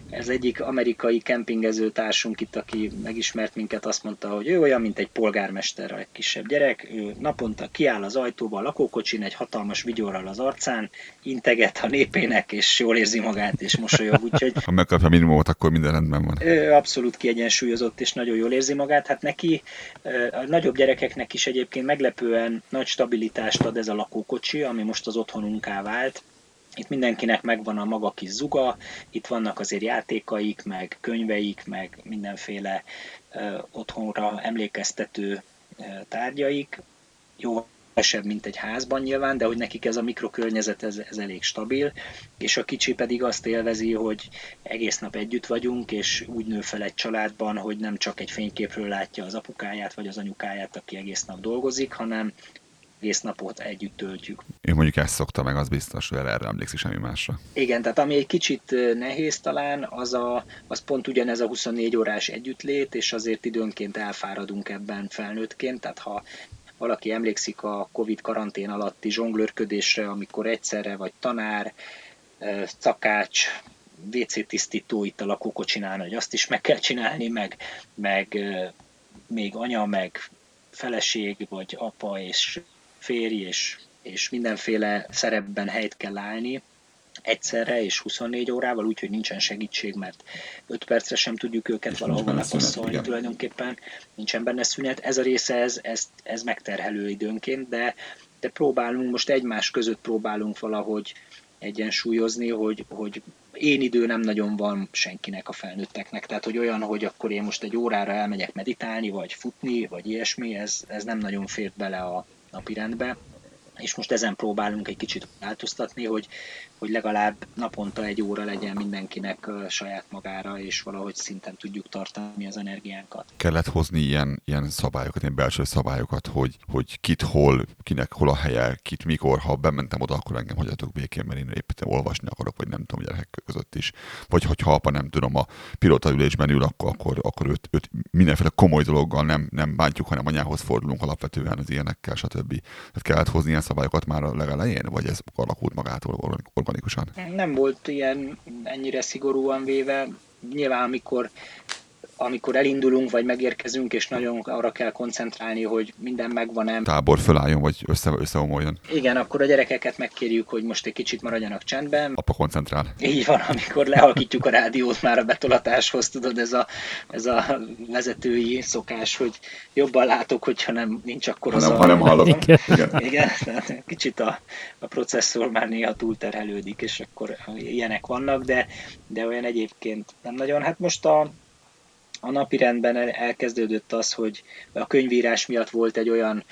ez egyik amerikai kempingező társunk itt, aki megismert minket, azt mondta, hogy ő olyan, mint egy polgármester, egy kisebb gyerek, ő naponta kiáll az ajtóba a lakókocsin egy hatalmas vigyorral az arcán, integet a népének, és jól érzi magát, és mosolyog, úgyhogy... Ha megkapja minimumot, akkor minden rendben van. Ő abszolút kiegyensúlyozott kiegyensúlyozott és nagyon jól érzi magát. Hát neki, a nagyobb gyerekeknek is egyébként meglepően nagy stabilitást ad ez a lakókocsi, ami most az otthonunká vált. Itt mindenkinek megvan a maga kis zuga, itt vannak azért játékaik, meg könyveik, meg mindenféle otthonra emlékeztető tárgyaik. Jó kevesebb, mint egy házban nyilván, de hogy nekik ez a mikrokörnyezet, ez, ez elég stabil, és a kicsi pedig azt élvezi, hogy egész nap együtt vagyunk, és úgy nő fel egy családban, hogy nem csak egy fényképről látja az apukáját vagy az anyukáját, aki egész nap dolgozik, hanem egész napot együtt töltjük. Én mondjuk ezt szokta meg, az biztos, hogy erre emlékszik semmi másra. Igen, tehát ami egy kicsit nehéz talán, az, a, az pont ugyanez a 24 órás együttlét, és azért időnként elfáradunk ebben felnőttként, tehát ha valaki emlékszik a Covid karantén alatti zsonglőrködésre, amikor egyszerre vagy tanár, szakács, WC tisztító itt a lakókocsinál, hogy azt is meg kell csinálni, meg, meg még anya, meg feleség, vagy apa és férj, és, és mindenféle szerepben helyt kell állni, egyszerre és 24 órával, úgyhogy nincsen segítség, mert 5 percre sem tudjuk őket és valahova lepasszolni tulajdonképpen, nincsen benne szünet. Ez a része, ez, ez, ez megterhelő időnként, de, de próbálunk, most egymás között próbálunk valahogy egyensúlyozni, hogy, hogy én idő nem nagyon van senkinek a felnőtteknek, tehát hogy olyan, hogy akkor én most egy órára elmegyek meditálni, vagy futni, vagy ilyesmi, ez, ez nem nagyon fért bele a napirendbe és most ezen próbálunk egy kicsit változtatni, hogy, hogy legalább naponta egy óra legyen mindenkinek saját magára, és valahogy szinten tudjuk tartani az energiánkat. Kellett hozni ilyen, ilyen szabályokat, ilyen belső szabályokat, hogy, hogy kit hol, kinek hol a helye, kit mikor, ha bementem oda, akkor engem hagyjatok békén, mert én éppen olvasni akarok, vagy nem tudom, gyerekek között is. Vagy hogyha apa nem tudom, a pilota ülésben ül, akkor, akkor, akkor őt, őt mindenféle komoly dologgal nem, nem bántjuk, hanem anyához fordulunk alapvetően az ilyenekkel, stb. Tehát kellett hozni ilyen szabályokat már a legelején, vagy ez alakult magától organikusan? Nem volt ilyen ennyire szigorúan véve. Nyilván, amikor amikor elindulunk, vagy megérkezünk, és nagyon arra kell koncentrálni, hogy minden megvan-e. Tábor fölálljon, vagy össze, összeomoljon. Igen, akkor a gyerekeket megkérjük, hogy most egy kicsit maradjanak csendben. Apa koncentrál. Így van, amikor lehalkítjuk a rádiót már a betolatáshoz, tudod, ez a, ez a vezetői szokás, hogy jobban látok, hogyha nem nincs akkor az hanem, a... hanem hallok. Igen. Igen. Igen, kicsit a, a processzor már néha túlterhelődik, és akkor ilyenek vannak, de, de olyan egyébként nem nagyon. Hát most a, a napi rendben elkezdődött az, hogy a könyvírás miatt volt egy olyan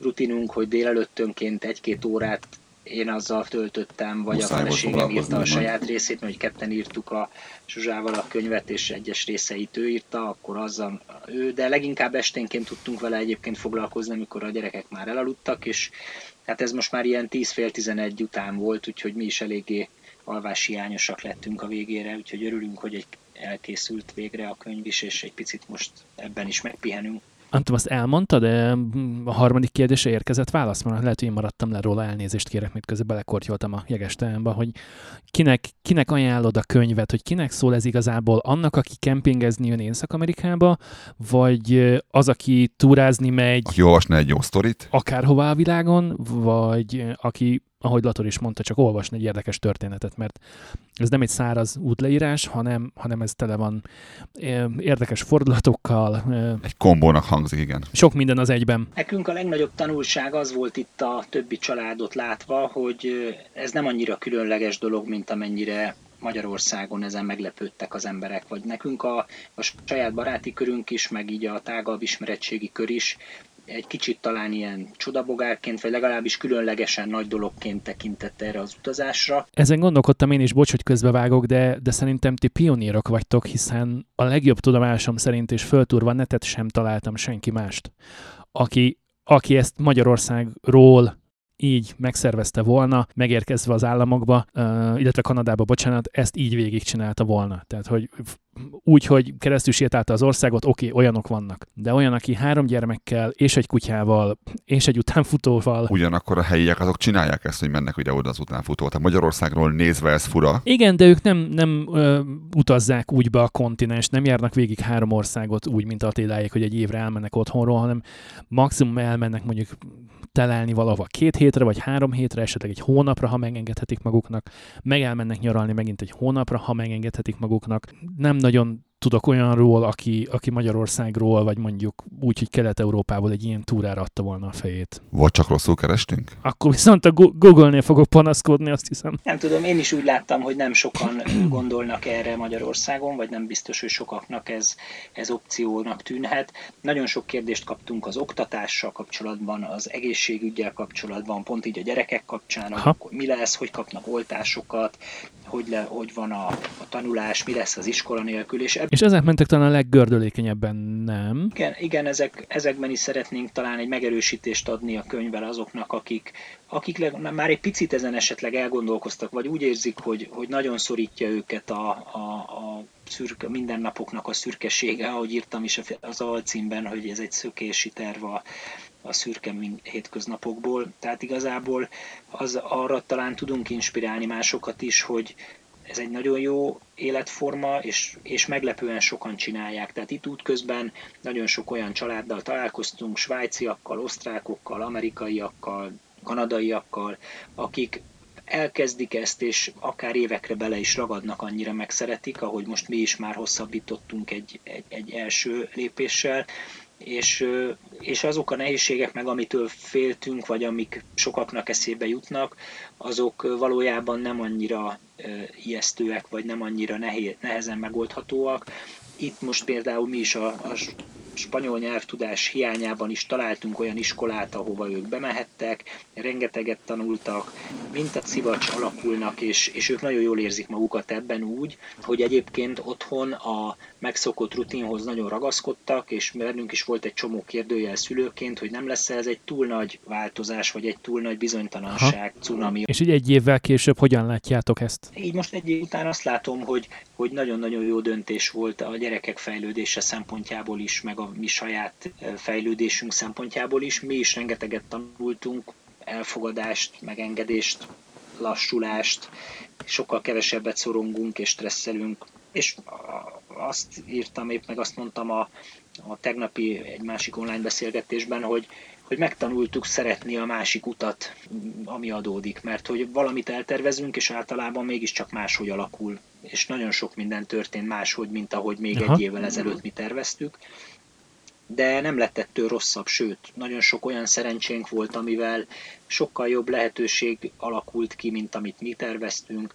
rutinunk, hogy délelőttönként egy-két órát én azzal töltöttem, vagy Muszáj a feleségem írta a saját részét, mert hogy ketten írtuk a Zsuzsával a könyvet, és egyes részeit ő írta, akkor azzal ő, de leginkább esténként tudtunk vele egyébként foglalkozni, amikor a gyerekek már elaludtak, és hát ez most már ilyen 10 fél 11 után volt, úgyhogy mi is eléggé alváshiányosak lettünk a végére, úgyhogy örülünk, hogy egy elkészült végre a könyv is, és egy picit most ebben is megpihenünk. Tudom, azt elmondta, de a harmadik kérdése érkezett válasz, mert lehet, hogy én maradtam le róla, elnézést kérek, mert közben belekortyoltam a jeges teámba, hogy kinek, kinek ajánlod a könyvet, hogy kinek szól ez igazából? Annak, aki kempingezni jön Észak-Amerikába, vagy az, aki túrázni megy Aki olvasna egy jó sztorit, akárhová a világon, vagy aki ahogy Lator is mondta, csak olvasni egy érdekes történetet, mert ez nem egy száraz útleírás, hanem, hanem ez tele van érdekes fordulatokkal, egy kombónak hangzik, igen. sok minden az egyben. Nekünk a legnagyobb tanulság az volt itt a többi családot látva, hogy ez nem annyira különleges dolog, mint amennyire Magyarországon ezen meglepődtek az emberek, vagy nekünk a, a saját baráti körünk is, meg így a tágabb ismeretségi kör is egy kicsit talán ilyen csodabogárként, vagy legalábbis különlegesen nagy dologként tekintett erre az utazásra. Ezen gondolkodtam én is, bocs, hogy közbevágok, de, de szerintem ti pionírok vagytok, hiszen a legjobb tudomásom szerint és föltúrva netet sem találtam senki mást, aki, aki ezt Magyarországról így megszervezte volna, megérkezve az államokba, illetve Kanadába, bocsánat, ezt így végigcsinálta volna. Tehát, hogy úgy, hogy keresztül sétálta az országot, oké, okay, olyanok vannak. De olyan, aki három gyermekkel, és egy kutyával, és egy utánfutóval, Ugyanakkor a helyiek azok csinálják ezt, hogy mennek ugye oda az utánfutó. Tehát Magyarországról nézve ez fura. Igen, de ők nem, nem ö, utazzák úgy be a kontinens, nem járnak végig három országot úgy, mint Attiláék, hogy egy évre elmennek otthonról, hanem maximum elmennek mondjuk telelni valahova két hétre, vagy három hétre, esetleg egy hónapra, ha megengedhetik maguknak, meg elmennek nyaralni megint egy hónapra, ha megengedhetik maguknak. Nem nagyon tudok olyanról, aki, aki Magyarországról, vagy mondjuk úgy, hogy Kelet-Európából egy ilyen túrára adta volna a fejét. Vagy csak rosszul kerestünk? Akkor viszont a Google-nél fogok panaszkodni, azt hiszem. Nem tudom, én is úgy láttam, hogy nem sokan gondolnak erre Magyarországon, vagy nem biztos, hogy sokaknak ez, ez opciónak tűnhet. Nagyon sok kérdést kaptunk az oktatással kapcsolatban, az egészségügyel kapcsolatban, pont így a gyerekek kapcsán, Aha. akkor mi lesz, hogy kapnak oltásokat, hogy, le, hogy van a, a tanulás, mi lesz az iskola nélkül, és eb- És ezek mentek talán a leggördülékenyebben, nem? igen, igen ezek, ezekben is szeretnénk talán egy megerősítést adni a könyvvel azoknak, akik, akik le, már egy picit ezen esetleg elgondolkoztak, vagy úgy érzik, hogy, hogy nagyon szorítja őket a, a, a szürke, mindennapoknak a szürkesége, ahogy írtam is az alcímben, hogy ez egy szökési terv a, a szürke hétköznapokból. Tehát igazából az, arra talán tudunk inspirálni másokat is, hogy ez egy nagyon jó életforma, és, és meglepően sokan csinálják. Tehát itt útközben nagyon sok olyan családdal találkoztunk, svájciakkal, osztrákokkal, amerikaiakkal, kanadaiakkal, akik elkezdik ezt, és akár évekre bele is ragadnak, annyira megszeretik, ahogy most mi is már hosszabbítottunk egy, egy, egy első lépéssel, és, és azok a nehézségek meg, amitől féltünk, vagy amik sokaknak eszébe jutnak, azok valójában nem annyira ijesztőek, vagy nem annyira nehéz, nehezen megoldhatóak. Itt most például mi is a, a spanyol nyelvtudás hiányában is találtunk olyan iskolát, ahova ők bemehettek, rengeteget tanultak, mint a civacs alakulnak, és, és ők nagyon jól érzik magukat ebben úgy, hogy egyébként otthon a megszokott rutinhoz nagyon ragaszkodtak, és bennünk is volt egy csomó kérdőjel szülőként, hogy nem lesz ez egy túl nagy változás, vagy egy túl nagy bizonytalanság, Aha. cunami. És így egy évvel később hogyan látjátok ezt? Így most egy év után azt látom, hogy, hogy nagyon-nagyon jó döntés volt a gyerekek fejlődése szempontjából is, meg a mi saját fejlődésünk szempontjából is. Mi is rengeteget tanultunk, elfogadást, megengedést, lassulást, sokkal kevesebbet szorongunk és stresszelünk. És azt írtam, épp meg azt mondtam a, a tegnapi egy másik online beszélgetésben, hogy, hogy megtanultuk szeretni a másik utat, ami adódik, mert hogy valamit eltervezünk, és általában mégiscsak máshogy alakul, és nagyon sok minden történt máshogy, mint ahogy még Aha. egy évvel ezelőtt mi terveztük, de nem lett ettől rosszabb, sőt, nagyon sok olyan szerencsénk volt, amivel sokkal jobb lehetőség alakult ki, mint amit mi terveztünk.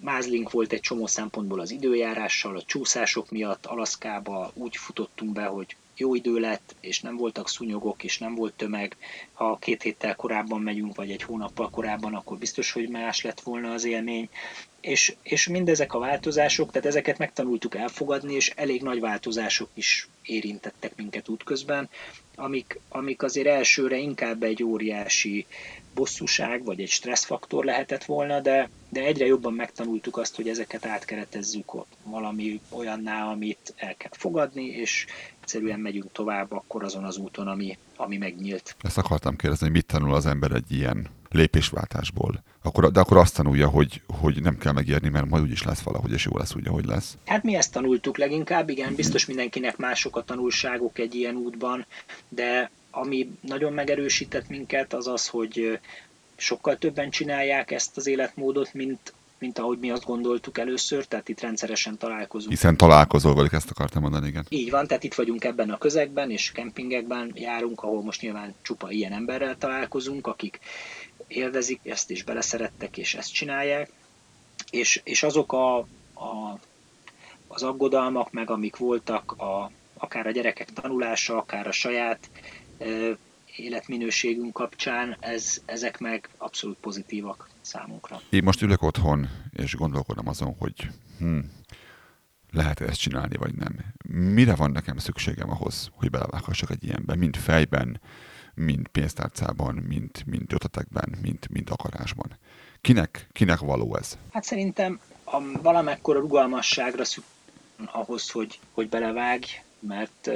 Mázlink volt egy csomó szempontból az időjárással, a csúszások miatt Alaszkába úgy futottunk be, hogy jó idő lett, és nem voltak szúnyogok, és nem volt tömeg. Ha két héttel korábban megyünk, vagy egy hónappal korábban, akkor biztos, hogy más lett volna az élmény. És, és mindezek a változások, tehát ezeket megtanultuk elfogadni, és elég nagy változások is érintettek minket útközben, amik, amik azért elsőre inkább egy óriási bosszúság, vagy egy stresszfaktor lehetett volna, de, de egyre jobban megtanultuk azt, hogy ezeket átkeretezzük ott valami olyanná, amit el kell fogadni, és egyszerűen megyünk tovább akkor azon az úton, ami, ami megnyílt. Ezt akartam kérdezni, mit tanul az ember egy ilyen lépésváltásból. Akkor, de akkor azt tanulja, hogy, hogy nem kell megérni, mert majd úgyis lesz valahogy, és jó lesz úgy, ahogy lesz. Hát mi ezt tanultuk leginkább, igen, biztos mindenkinek mások a tanulságok egy ilyen útban, de ami nagyon megerősített minket, az az, hogy sokkal többen csinálják ezt az életmódot, mint, mint ahogy mi azt gondoltuk először, tehát itt rendszeresen találkozunk. Hiszen találkozol velük, ezt akartam mondani, igen. Így van, tehát itt vagyunk ebben a közegben, és kempingekben járunk, ahol most nyilván csupa ilyen emberrel találkozunk, akik élvezik ezt, és beleszerettek, és ezt csinálják. És, és azok a, a, az aggodalmak, meg amik voltak, a, akár a gyerekek tanulása, akár a saját életminőségünk kapcsán, ez, ezek meg abszolút pozitívak számunkra. Én most ülök otthon, és gondolkodom azon, hogy hm, lehet ezt csinálni, vagy nem. Mire van nekem szükségem ahhoz, hogy belevághassak egy ilyenbe, mind fejben, mind pénztárcában, mind, mind ötletekben, mind, mind akarásban. Kinek, kinek való ez? Hát szerintem a valamekkora rugalmasságra szükség ahhoz, hogy, hogy belevágj, mert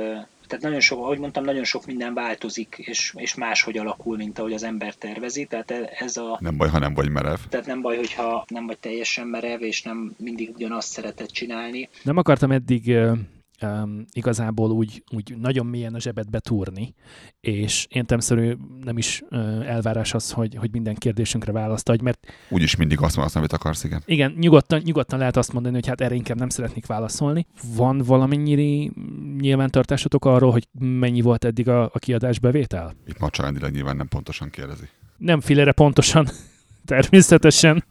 tehát nagyon sok, ahogy mondtam, nagyon sok minden változik, és, és máshogy alakul, mint ahogy az ember tervezi. Tehát e, ez a... Nem baj, ha nem vagy merev. Tehát nem baj, hogyha nem vagy teljesen merev, és nem mindig ugyanazt szeretett csinálni. Nem akartam eddig um, igazából úgy, úgy nagyon mélyen a zsebet betúrni, és értemszerű nem is uh, elvárás az, hogy, hogy minden kérdésünkre választ adj, mert... Úgyis mindig azt mondasz, amit akarsz, igen. Igen, nyugodtan, nyugodtan lehet azt mondani, hogy hát erre inkább nem szeretnék válaszolni. Van valamennyire nyilvántartásotok arról, hogy mennyi volt eddig a, a kiadás bevétel? Itt macsarendileg nyilván nem pontosan kérdezi. Nem filere pontosan, természetesen.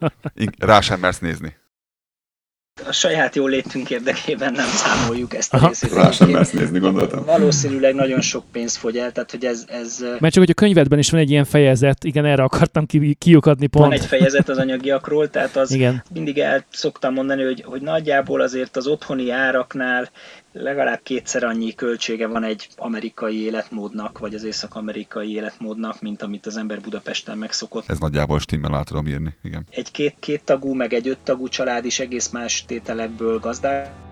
Rá sem mersz nézni a saját jól létünk érdekében nem számoljuk ezt a részét. Rá sem nézni, gondoltam. Valószínűleg nagyon sok pénz fogy el, tehát hogy ez... ez Mert csak, hogy a könyvedben is van egy ilyen fejezet, igen, erre akartam ki, kiukadni pont. Van egy fejezet az anyagiakról, tehát az igen. mindig el szoktam mondani, hogy, hogy nagyjából azért az otthoni áraknál legalább kétszer annyi költsége van egy amerikai életmódnak, vagy az észak-amerikai életmódnak, mint amit az ember Budapesten megszokott. Ez nagyjából stimmel át tudom írni, igen. Egy két, két tagú, meg egy öt tagú család is egész más tételekből gazdál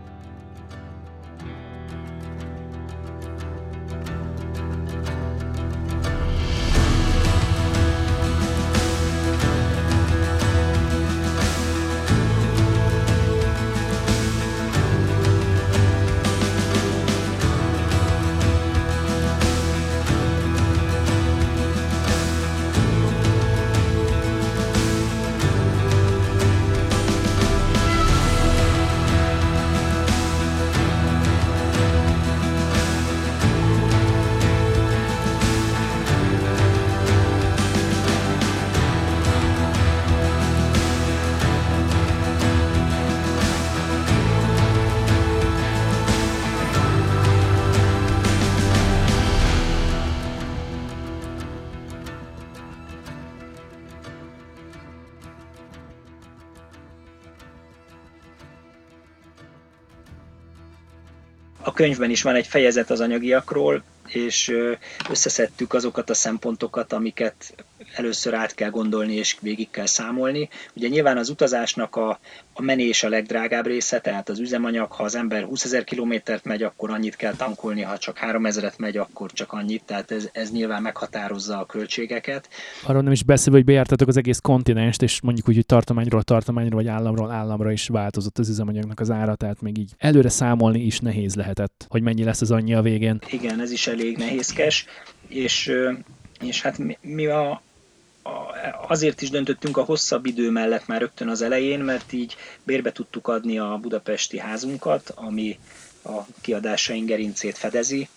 könyvben is van egy fejezet az anyagiakról, és összeszedtük azokat a szempontokat, amiket először át kell gondolni és végig kell számolni. Ugye nyilván az utazásnak a, a menés a legdrágább része, tehát az üzemanyag, ha az ember 20 ezer kilométert megy, akkor annyit kell tankolni, ha csak 3 ezeret megy, akkor csak annyit, tehát ez, ez nyilván meghatározza a költségeket. Arról nem is beszélve, hogy bejártatok az egész kontinenst, és mondjuk úgy, hogy tartományról tartományra, vagy államról államra is változott az üzemanyagnak az ára, tehát még így előre számolni is nehéz lehetett, hogy mennyi lesz az annyi a végén. Igen, ez is elég nehézkes, és, és hát mi, mi a, azért is döntöttünk a hosszabb idő mellett már rögtön az elején, mert így bérbe tudtuk adni a budapesti házunkat, ami a kiadásaink gerincét fedezi,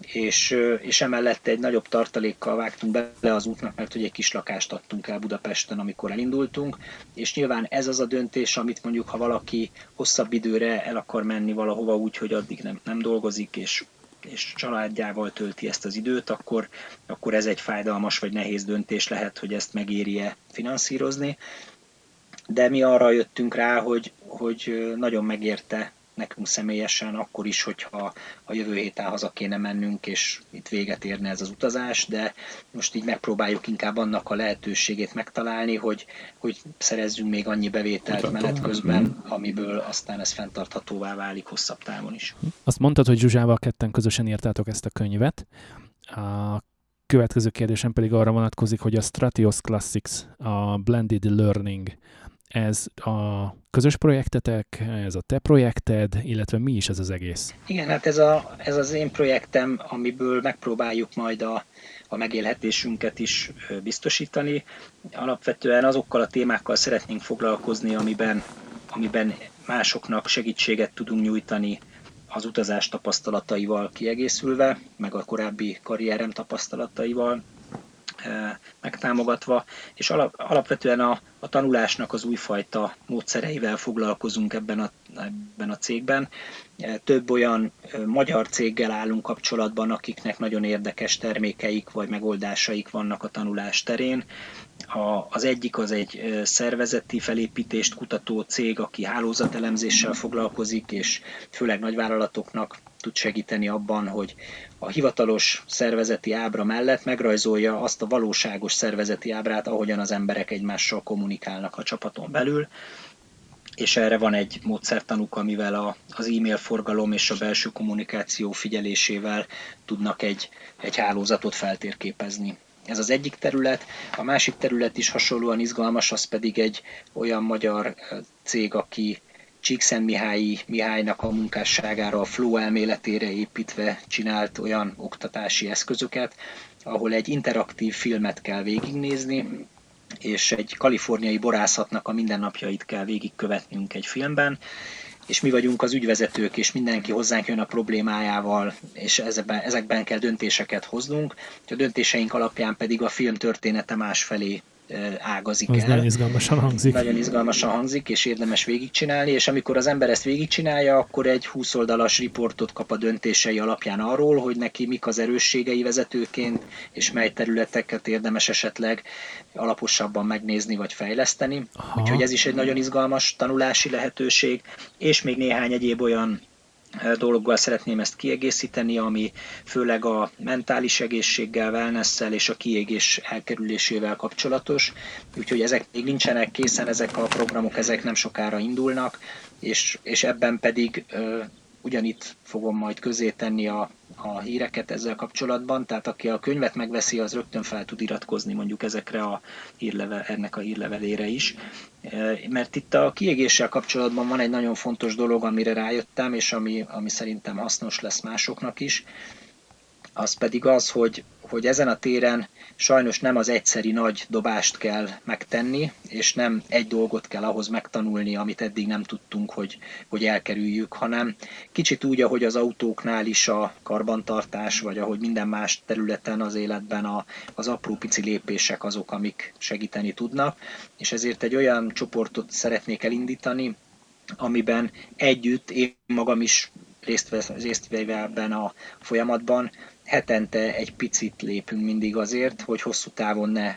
és, és emellett egy nagyobb tartalékkal vágtunk bele az útnak, mert hogy egy kis lakást adtunk el Budapesten, amikor elindultunk, és nyilván ez az a döntés, amit mondjuk, ha valaki hosszabb időre el akar menni valahova úgy, hogy addig nem, nem dolgozik, és és családjával tölti ezt az időt, akkor, akkor ez egy fájdalmas vagy nehéz döntés lehet, hogy ezt megéri-e finanszírozni. De mi arra jöttünk rá, hogy, hogy nagyon megérte nekünk személyesen, akkor is, hogyha a jövő héten haza kéne mennünk, és itt véget érne ez az utazás, de most így megpróbáljuk inkább annak a lehetőségét megtalálni, hogy, hogy szerezzünk még annyi bevételt menet közben, amiből aztán ez fenntarthatóvá válik hosszabb távon is. Azt mondtad, hogy Zsuzsával ketten közösen írtátok ezt a könyvet. A következő kérdésem pedig arra vonatkozik, hogy a Stratios Classics, a Blended Learning, ez a közös projektetek, ez a te projekted, illetve mi is ez az egész? Igen, hát ez, a, ez az én projektem, amiből megpróbáljuk majd a, a megélhetésünket is biztosítani. Alapvetően azokkal a témákkal szeretnénk foglalkozni, amiben, amiben másoknak segítséget tudunk nyújtani az utazás tapasztalataival kiegészülve, meg a korábbi karrierem tapasztalataival megtámogatva, és alap, alapvetően a, a tanulásnak az újfajta módszereivel foglalkozunk ebben a, ebben a cégben. Több olyan magyar céggel állunk kapcsolatban, akiknek nagyon érdekes termékeik vagy megoldásaik vannak a tanulás terén. A, az egyik az egy szervezeti felépítést kutató cég, aki hálózatelemzéssel foglalkozik, és főleg nagyvállalatoknak tud segíteni abban, hogy a hivatalos szervezeti ábra mellett megrajzolja azt a valóságos szervezeti ábrát, ahogyan az emberek egymással kommunikálnak a csapaton belül és erre van egy módszertanuk, amivel a, az e-mail forgalom és a belső kommunikáció figyelésével tudnak egy, egy hálózatot feltérképezni. Ez az egyik terület. A másik terület is hasonlóan izgalmas, az pedig egy olyan magyar cég, aki Csíkszent Mihályi Mihálynak a munkásságára, a flow elméletére építve csinált olyan oktatási eszközöket, ahol egy interaktív filmet kell végignézni, és egy kaliforniai borászatnak a mindennapjait kell végigkövetnünk egy filmben, és mi vagyunk az ügyvezetők, és mindenki hozzánk jön a problémájával, és ezekben, ezekben kell döntéseket hoznunk. A döntéseink alapján pedig a film története másfelé ágazik Ez el. nagyon izgalmasan hangzik. Nagyon izgalmasan hangzik, és érdemes végigcsinálni, és amikor az ember ezt végigcsinálja, akkor egy 20 oldalas riportot kap a döntései alapján arról, hogy neki mik az erősségei vezetőként, és mely területeket érdemes esetleg alaposabban megnézni vagy fejleszteni. Aha. Úgyhogy ez is egy nagyon izgalmas tanulási lehetőség, és még néhány egyéb olyan dologgal szeretném ezt kiegészíteni, ami főleg a mentális egészséggel, wellness és a kiégés elkerülésével kapcsolatos. Úgyhogy ezek még nincsenek készen, ezek a programok, ezek nem sokára indulnak, és, és ebben pedig ugyanitt fogom majd közé tenni a, a híreket ezzel kapcsolatban, tehát aki a könyvet megveszi, az rögtön fel tud iratkozni mondjuk ezekre a hírlevel, ennek a hírlevelére is. E, mert itt a kiégéssel kapcsolatban van egy nagyon fontos dolog, amire rájöttem, és ami, ami szerintem hasznos lesz másoknak is, az pedig az, hogy, hogy ezen a téren sajnos nem az egyszeri nagy dobást kell megtenni, és nem egy dolgot kell ahhoz megtanulni, amit eddig nem tudtunk, hogy, hogy elkerüljük, hanem kicsit úgy, ahogy az autóknál is a karbantartás, vagy ahogy minden más területen az életben a, az apró pici lépések azok, amik segíteni tudnak, és ezért egy olyan csoportot szeretnék elindítani, amiben együtt én magam is részt, vesz, részt ebben a folyamatban hetente egy picit lépünk mindig azért, hogy hosszú távon ne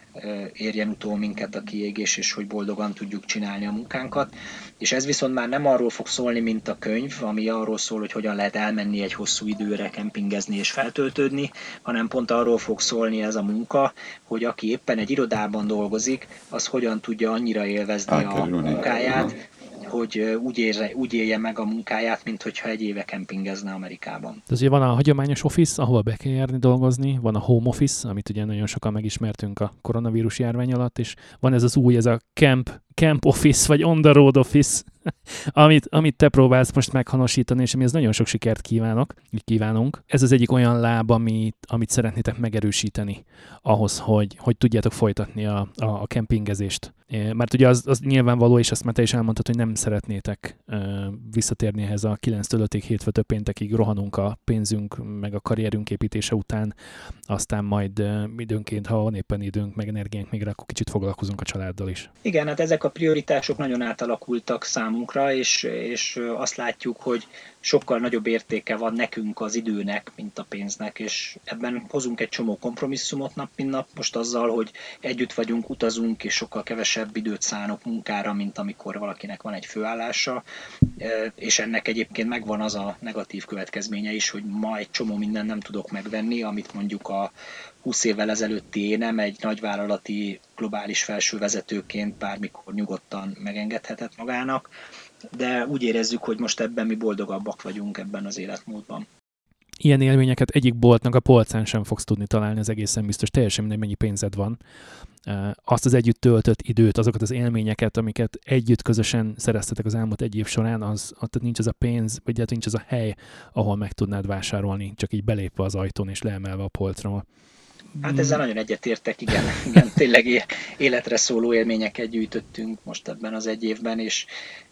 érjen utól minket a kiégés, és hogy boldogan tudjuk csinálni a munkánkat. És ez viszont már nem arról fog szólni, mint a könyv, ami arról szól, hogy hogyan lehet elmenni egy hosszú időre kempingezni és feltöltődni, hanem pont arról fog szólni ez a munka, hogy aki éppen egy irodában dolgozik, az hogyan tudja annyira élvezni a munkáját, hogy úgy, érze, úgy élje meg a munkáját, mint hogyha egy éve kempingezne Amerikában. Tehát ugye van a hagyományos office, ahol be kell járni dolgozni, van a home office, amit ugye nagyon sokan megismertünk a koronavírus járvány alatt, és van ez az új, ez a camp, camp office, vagy on the road office, amit, amit te próbálsz most meghonosítani, és amihez nagyon sok sikert kívánok, kívánunk. Ez az egyik olyan láb, amit, amit szeretnétek megerősíteni ahhoz, hogy, hogy tudjátok folytatni a, a, a kempingezést. Mert ugye az, az nyilvánvaló, és azt már te is elmondtad, hogy nem szeretnétek uh, visszatérni ehhez a 9-től 5-ig, hétfő péntekig rohanunk a pénzünk, meg a karrierünk építése után, aztán majd uh, időnként, ha van éppen időnk, meg energiánk még akkor kicsit foglalkozunk a családdal is. Igen, hát ezek a prioritások nagyon átalakultak számunkra, és, és azt látjuk, hogy sokkal nagyobb értéke van nekünk az időnek, mint a pénznek, és ebben hozunk egy csomó kompromisszumot nap, mint nap, most azzal, hogy együtt vagyunk, utazunk, és sokkal kevesebb időt szánok munkára, mint amikor valakinek van egy főállása, és ennek egyébként megvan az a negatív következménye is, hogy ma egy csomó minden nem tudok megvenni, amit mondjuk a 20 évvel ezelőtti énem egy nagyvállalati globális felsővezetőként bármikor nyugodtan megengedhetett magának, de úgy érezzük, hogy most ebben mi boldogabbak vagyunk ebben az életmódban. Ilyen élményeket egyik boltnak a polcán sem fogsz tudni találni, az egészen biztos, teljesen mindegy, mennyi pénzed van. Azt az együtt töltött időt, azokat az élményeket, amiket együtt közösen szereztetek az elmúlt egy év során, az, ott nincs az a pénz, vagy hát nincs az a hely, ahol meg tudnád vásárolni, csak így belépve az ajtón és leemelve a polcról. Hát ezzel nagyon egyetértek, igen, igen, tényleg életre szóló élményeket gyűjtöttünk most ebben az egy évben, és,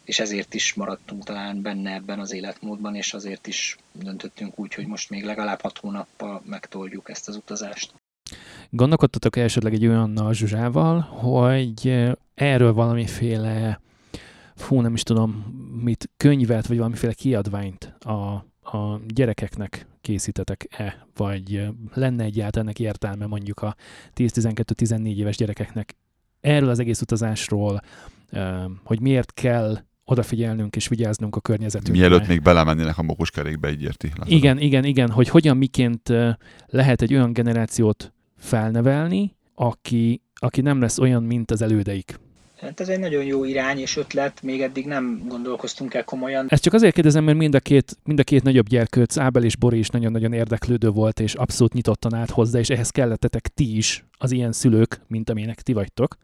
és ezért is maradtunk talán benne ebben az életmódban, és azért is döntöttünk úgy, hogy most még legalább hat hónappal megtoljuk ezt az utazást. Gondolkodtatok esetleg egy olyannal Zsuzsával, hogy erről valamiféle, fú, nem is tudom mit, könyvet, vagy valamiféle kiadványt a a gyerekeknek készítetek-e, vagy lenne egyáltalán ennek értelme mondjuk a 10-12-14 éves gyerekeknek erről az egész utazásról, hogy miért kell odafigyelnünk és vigyáznunk a környezetünkre. Mielőtt még belemennének a mokuskerékbe, így érti. Látod? Igen, igen, igen, hogy hogyan miként lehet egy olyan generációt felnevelni, aki, aki nem lesz olyan, mint az elődeik. Hát ez egy nagyon jó irány és ötlet, még eddig nem gondolkoztunk el komolyan. Ezt csak azért kérdezem, mert mind a két, mind a két nagyobb gyerkőc, Ábel és Bori is nagyon-nagyon érdeklődő volt, és abszolút nyitottan állt hozzá, és ehhez kellettetek ti is, az ilyen szülők, mint amilyenek ti vagytok.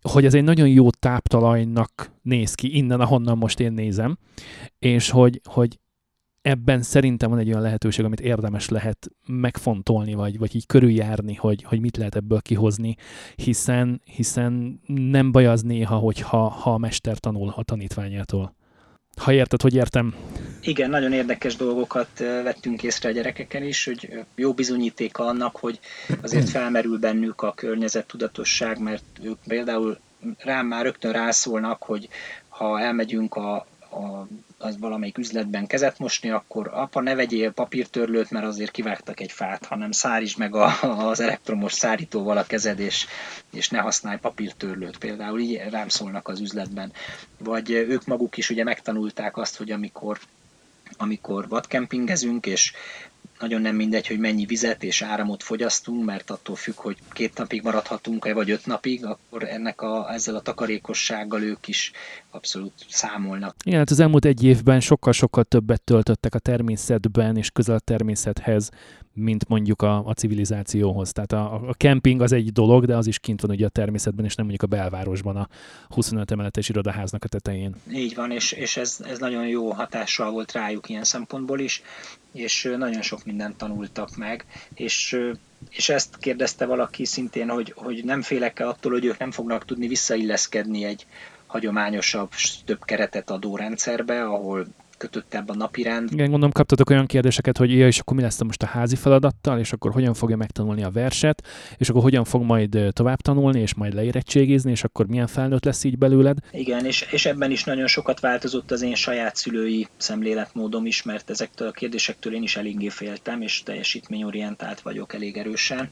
hogy ez egy nagyon jó táptalajnak néz ki, innen, ahonnan most én nézem, és hogy, hogy ebben szerintem van egy olyan lehetőség, amit érdemes lehet megfontolni, vagy, vagy így körüljárni, hogy, hogy mit lehet ebből kihozni, hiszen, hiszen nem baj az néha, hogyha ha a mester tanul a tanítványától. Ha érted, hogy értem? Igen, nagyon érdekes dolgokat vettünk észre a gyerekeken is, hogy jó bizonyítéka annak, hogy azért felmerül bennük a környezettudatosság, mert ők például rám már rögtön rászólnak, hogy ha elmegyünk a, a az valamelyik üzletben kezet mosni, akkor apa ne vegyél papírtörlőt, mert azért kivágtak egy fát, hanem szárítsd meg a, az elektromos szárítóval a kezed, és, és ne használj papírtörlőt például, így rám szólnak az üzletben. Vagy ők maguk is ugye megtanulták azt, hogy amikor amikor vadkempingezünk, és nagyon nem mindegy, hogy mennyi vizet és áramot fogyasztunk, mert attól függ, hogy két napig maradhatunk-e, vagy öt napig, akkor ennek a, ezzel a takarékossággal ők is abszolút számolnak. Igen, hát az elmúlt egy évben sokkal-sokkal többet töltöttek a természetben és közel a természethez, mint mondjuk a, a civilizációhoz. Tehát a, a kemping az egy dolog, de az is kint van ugye a természetben, és nem mondjuk a belvárosban a 25 emeletes irodaháznak a tetején. Így van, és, és ez, ez nagyon jó hatással volt rájuk ilyen szempontból is, és nagyon sok mindent tanultak meg, és és ezt kérdezte valaki szintén, hogy, hogy nem félek -e attól, hogy ők nem fognak tudni visszailleszkedni egy hagyományosabb, több keretet adó rendszerbe, ahol kötöttebb a napirend. Igen, gondolom kaptatok olyan kérdéseket, hogy ja, és akkor mi lesz most a házi feladattal, és akkor hogyan fogja megtanulni a verset, és akkor hogyan fog majd tovább tanulni, és majd leérettségizni, és akkor milyen felnőtt lesz így belőled. Igen, és, és ebben is nagyon sokat változott az én saját szülői szemléletmódom is, mert ezektől a kérdésektől én is eléggé féltem, és teljesítményorientált vagyok elég erősen,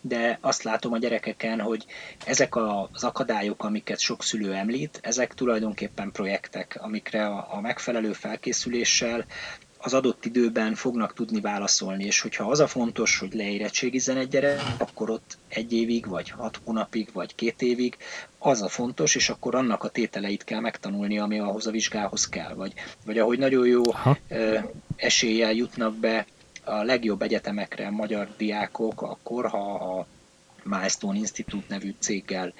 de azt látom a gyerekeken, hogy ezek az akadályok, amiket sok szülő említ, ezek tulajdonképpen projektek, amikre a, a megfelelő felkészüléssel az adott időben fognak tudni válaszolni, és hogyha az a fontos, hogy leérettségizzen egy gyerek, akkor ott egy évig, vagy hat hónapig, vagy két évig, az a fontos, és akkor annak a tételeit kell megtanulni, ami ahhoz a vizsgához kell, vagy, vagy ahogy nagyon jó Aha. eséllyel jutnak be a legjobb egyetemekre magyar diákok, akkor, ha a Milestone Institute nevű céggel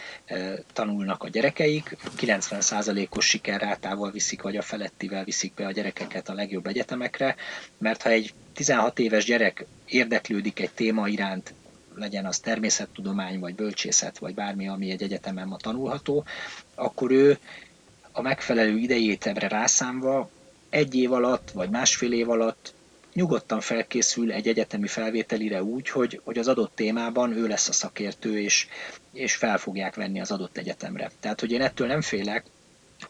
tanulnak a gyerekeik, 90%-os sikerrátával viszik, vagy a felettivel viszik be a gyerekeket a legjobb egyetemekre, mert ha egy 16 éves gyerek érdeklődik egy téma iránt, legyen az természettudomány, vagy bölcsészet, vagy bármi, ami egy egyetemen ma tanulható, akkor ő a megfelelő idejét ebbre rászámva egy év alatt, vagy másfél év alatt nyugodtan felkészül egy egyetemi felvételire úgy, hogy, hogy az adott témában ő lesz a szakértő, és, és fel fogják venni az adott egyetemre. Tehát, hogy én ettől nem félek,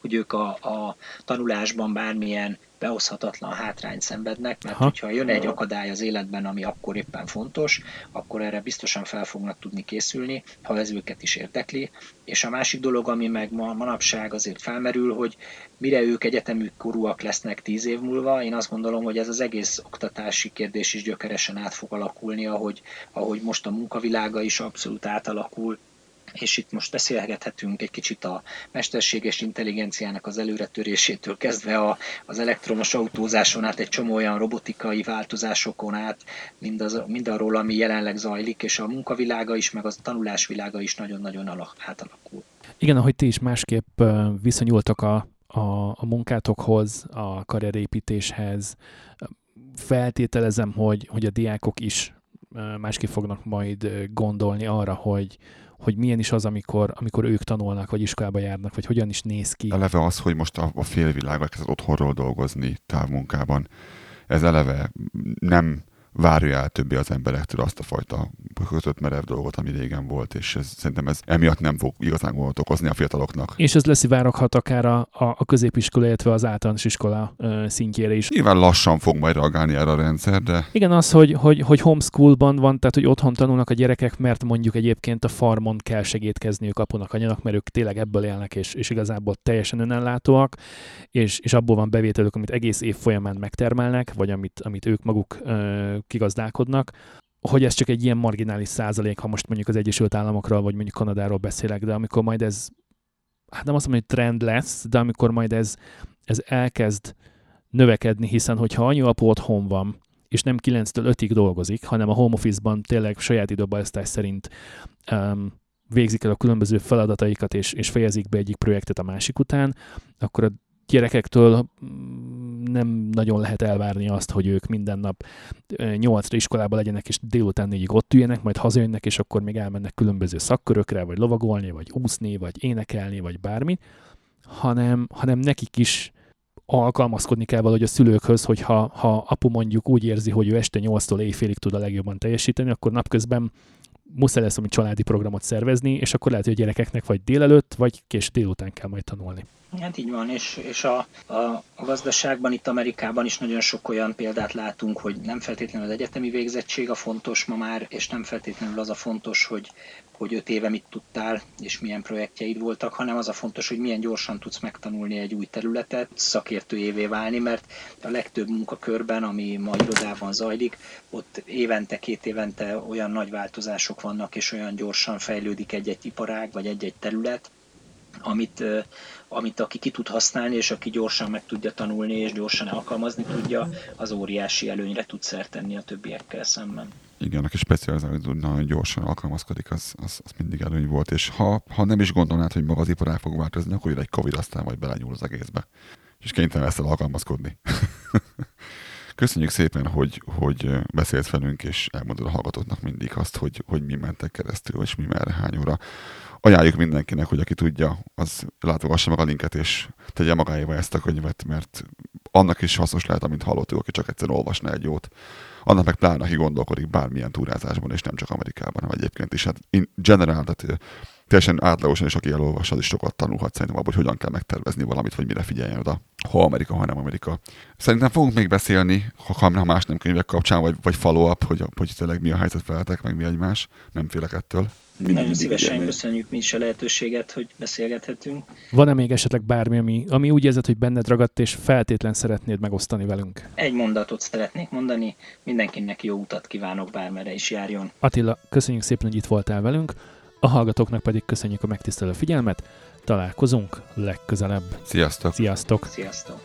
hogy ők a, a tanulásban bármilyen behozhatatlan hátrányt szenvednek, mert Aha. hogyha jön egy akadály az életben, ami akkor éppen fontos, akkor erre biztosan fel fognak tudni készülni, ha ez őket is érdekli. És a másik dolog, ami meg ma, manapság azért felmerül, hogy mire ők egyetemű korúak lesznek tíz év múlva, én azt gondolom, hogy ez az egész oktatási kérdés is gyökeresen át fog alakulni, ahogy, ahogy most a munkavilága is abszolút átalakul, és itt most beszélgethetünk egy kicsit a mesterséges intelligenciának az előretörésétől kezdve a, az elektromos autózáson át egy csomó olyan robotikai változásokon át, mindaz, mindarról, ami jelenleg zajlik, és a munkavilága is, meg a tanulásvilága is nagyon-nagyon átalakul. Igen, ahogy ti is másképp viszonyultak a, a, a munkátokhoz, a karrierépítéshez, feltételezem, hogy, hogy a diákok is másképp fognak majd gondolni arra, hogy, hogy milyen is az, amikor, amikor ők tanulnak, vagy iskolába járnak, vagy hogyan is néz ki. Eleve az, hogy most a, a félvilág elkezd otthonról dolgozni távmunkában, ez eleve nem várja el többi az emberektől azt a fajta kötött merev dolgot, ami régen volt, és ez, szerintem ez emiatt nem fog igazán gondot okozni a fiataloknak. És ez leszivároghat akár a, a, a középiskola, illetve az általános iskola ö, szintjére is. Nyilván lassan fog majd reagálni erre a rendszer, de... Igen, az, hogy, hogy, hogy homeschoolban van, tehát hogy otthon tanulnak a gyerekek, mert mondjuk egyébként a farmon kell segítkezniük apunak, anyának, mert ők tényleg ebből élnek, és, és igazából teljesen önellátóak, és, és abból van bevételük, amit egész év folyamán megtermelnek, vagy amit, amit ők maguk ö, kigazdálkodnak, hogy ez csak egy ilyen marginális százalék, ha most mondjuk az Egyesült Államokról, vagy mondjuk Kanadáról beszélek, de amikor majd ez, hát nem azt mondom, hogy trend lesz, de amikor majd ez, ez elkezd növekedni, hiszen hogyha anyu apu otthon van, és nem 9-től 5-ig dolgozik, hanem a home office-ban tényleg saját időbeosztás szerint um, végzik el a különböző feladataikat, és, és fejezik be egyik projektet a másik után, akkor a gyerekektől nem nagyon lehet elvárni azt, hogy ők minden nap nyolcra iskolába legyenek, és délután négyig ott üljenek, majd hazajönnek, és akkor még elmennek különböző szakkörökre, vagy lovagolni, vagy úszni, vagy énekelni, vagy bármi, hanem, hanem nekik is alkalmazkodni kell valahogy a szülőkhöz, hogy ha, ha apu mondjuk úgy érzi, hogy ő este 8-tól éjfélig tud a legjobban teljesíteni, akkor napközben muszáj lesz ami családi programot szervezni, és akkor lehet, hogy a gyerekeknek vagy délelőtt, vagy késő délután kell majd tanulni. Hát így van, és, és a, a, a gazdaságban, itt Amerikában is nagyon sok olyan példát látunk, hogy nem feltétlenül az egyetemi végzettség a fontos ma már, és nem feltétlenül az a fontos, hogy, hogy öt éve mit tudtál, és milyen projektjeid voltak, hanem az a fontos, hogy milyen gyorsan tudsz megtanulni egy új területet, szakértőjévé válni, mert a legtöbb munkakörben, ami ma irodában zajlik, ott évente, két évente olyan nagy változások vannak, és olyan gyorsan fejlődik egy-egy iparág, vagy egy-egy terület, amit, amit aki ki tud használni, és aki gyorsan meg tudja tanulni, és gyorsan alkalmazni tudja, az óriási előnyre tud szert tenni a többiekkel szemben. Igen, aki specializálódni nagyon gyorsan alkalmazkodik, az, az, az mindig előny volt, és ha, ha nem is gondolnád, hogy maga az iparág fog változni, akkor jön egy Covid, aztán majd belenyúl az egészbe. És kénytelen lesz el alkalmazkodni. Köszönjük szépen, hogy, hogy beszélsz velünk, és elmondod a hallgatóknak mindig azt, hogy, hogy mi mentek keresztül, és mi merre, hány óra ajánljuk mindenkinek, hogy aki tudja, az látogassa meg a linket, és tegye magáéva ezt a könyvet, mert annak is hasznos lehet, amint hallottuk, aki csak egyszer olvasna egy jót. Annak meg pláne, aki gondolkodik bármilyen túrázásban, és nem csak Amerikában, hanem egyébként is. Hát in general, tehát teljesen átlagosan is, aki elolvas, az is sokat tanulhat szerintem abból, hogy hogyan kell megtervezni valamit, vagy mire figyeljen oda, ha Amerika, ha nem Amerika. Szerintem fogunk még beszélni, ha más nem könyvek kapcsán, vagy, vagy follow-up, hogy, hogy tényleg mi a helyzet veletek, meg mi egymás. Nem félek ettől. Mindig, Nagyon szívesen igyezni. köszönjük mi is a lehetőséget, hogy beszélgethetünk. Van-e még esetleg bármi, ami, ami úgy érzed, hogy benned ragadt, és feltétlen szeretnéd megosztani velünk? Egy mondatot szeretnék mondani, mindenkinek jó utat kívánok, bármere is járjon. Attila, köszönjük szépen, hogy itt voltál velünk. A hallgatóknak pedig köszönjük a megtisztelő figyelmet. Találkozunk legközelebb. Sziasztok! Sziasztok! Sziasztok!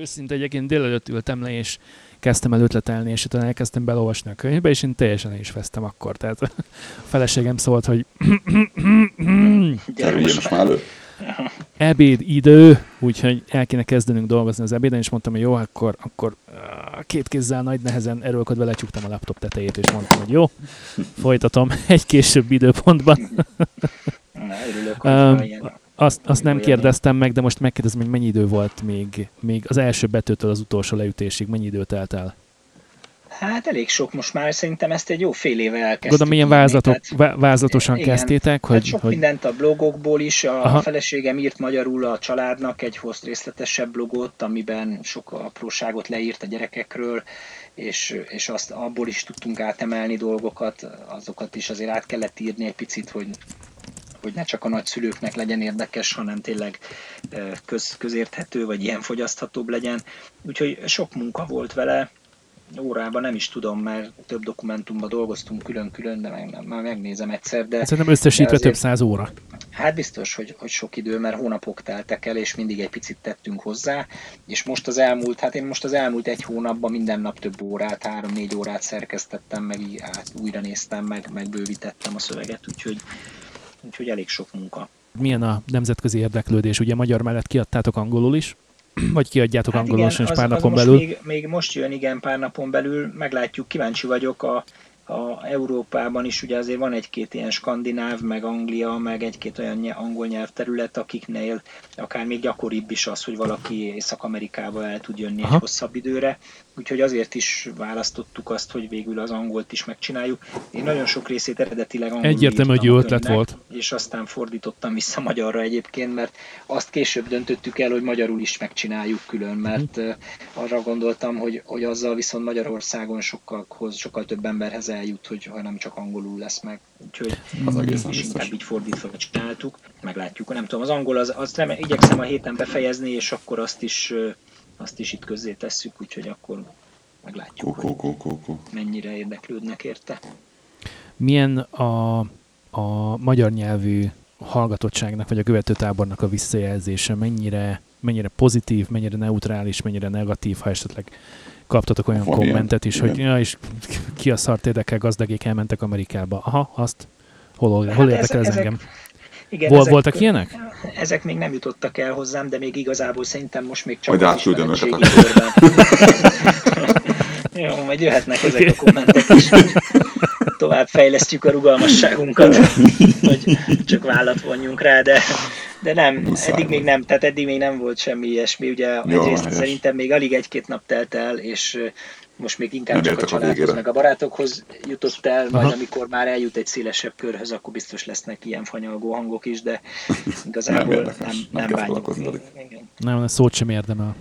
Őszinte egyébként délelőtt ültem le, és kezdtem el ötletelni, és utána elkezdtem belolvasni a könyvbe, és én teljesen is vesztem akkor. Tehát a feleségem szólt, hogy ebéd idő, úgyhogy el kéne kezdenünk dolgozni az ebéden, és mondtam, hogy jó, akkor, akkor két kézzel nagy nehezen erőlködve lecsuktam a laptop tetejét, és mondtam, hogy jó, folytatom egy később időpontban. Na, örülök, hogy um, azt, azt nem kérdeztem meg, de most megkérdezem, hogy mennyi idő volt még, még az első betőtől az utolsó leütésig, mennyi időt telt el? Hát elég sok most már, szerintem ezt egy jó fél éve elkezdtük. Gondolom, milyen vázatok, tehát, vázlatosan igen, kezdtétek? Hogy, hát sok hogy... mindent a blogokból is, a Aha. feleségem írt magyarul a családnak egy host részletesebb blogot, amiben sok apróságot leírt a gyerekekről, és, és azt abból is tudtunk átemelni dolgokat, azokat is azért át kellett írni egy picit, hogy hogy ne csak a nagyszülőknek legyen érdekes, hanem tényleg köz, közérthető, vagy ilyen fogyaszthatóbb legyen. Úgyhogy sok munka volt vele, órában nem is tudom, mert több dokumentumban dolgoztunk külön-külön, de meg, már megnézem egyszer. De, Szerintem összesítve több száz óra. Hát biztos, hogy, hogy sok idő, mert hónapok teltek el, és mindig egy picit tettünk hozzá, és most az elmúlt, hát én most az elmúlt egy hónapban minden nap több órát, három-négy órát szerkesztettem, meg hát újra néztem, meg, meg bővítettem a szöveget, úgyhogy úgyhogy elég sok munka. Milyen a nemzetközi érdeklődés? Ugye magyar mellett kiadtátok angolul is, vagy kiadjátok hát angolul is pár napon belül? Még, még most jön, igen, pár napon belül, meglátjuk, kíváncsi vagyok a, a Európában is ugye azért van egy-két ilyen skandináv, meg Anglia, meg egy-két olyan angol nyelvterület, akiknél akár még gyakoribb is az, hogy valaki Észak-Amerikába el tud jönni Aha. egy hosszabb időre úgyhogy azért is választottuk azt, hogy végül az angolt is megcsináljuk. Én nagyon sok részét eredetileg angolul Egyértelmű, hogy jó ötlet volt. És aztán fordítottam vissza magyarra egyébként, mert azt később döntöttük el, hogy magyarul is megcsináljuk külön, mert uh-huh. arra gondoltam, hogy, hogy azzal viszont Magyarországon sokkal, sokkal több emberhez eljut, hogy ha nem csak angolul lesz meg. Úgyhogy az egész is inkább így fordítva csináltuk. Meglátjuk. Nem tudom, az angol, az, azt remé, igyekszem a héten befejezni, és akkor azt is azt is itt közzé tesszük, úgyhogy akkor meglátjuk, kó, kó, kó, kó. mennyire érdeklődnek érte. Milyen a, a magyar nyelvű hallgatottságnak, vagy a követőtábornak a visszajelzése, mennyire, mennyire pozitív, mennyire neutrális, mennyire negatív, ha esetleg kaptatok olyan Van kommentet ilyen, is, igen. hogy ja, és ki a szart érdekel, gazdagék elmentek Amerikába. Aha, azt hol, hol hát érdekel ez, ez engem? Igen, Vol, ezek, voltak ilyenek? Ezek még nem jutottak el hozzám, de még igazából szerintem most még csak majd a Jó, majd jöhetnek ezek a kommentek is. Tovább fejlesztjük a rugalmasságunkat, hogy csak vállat vonjunk rá, de, de nem, Muszáj eddig még nem, tehát eddig még nem volt semmi ilyesmi. Ugye Jó, egyrészt helyes. szerintem még alig egy-két nap telt el, és most még inkább nem csak a családhoz, a meg a barátokhoz jutott el, Aha. majd amikor már eljut egy szélesebb körhöz, akkor biztos lesznek ilyen fanyalgó hangok is, de igazából nem, nem, nem, nem bánjuk. Nem, szót sem érdemel.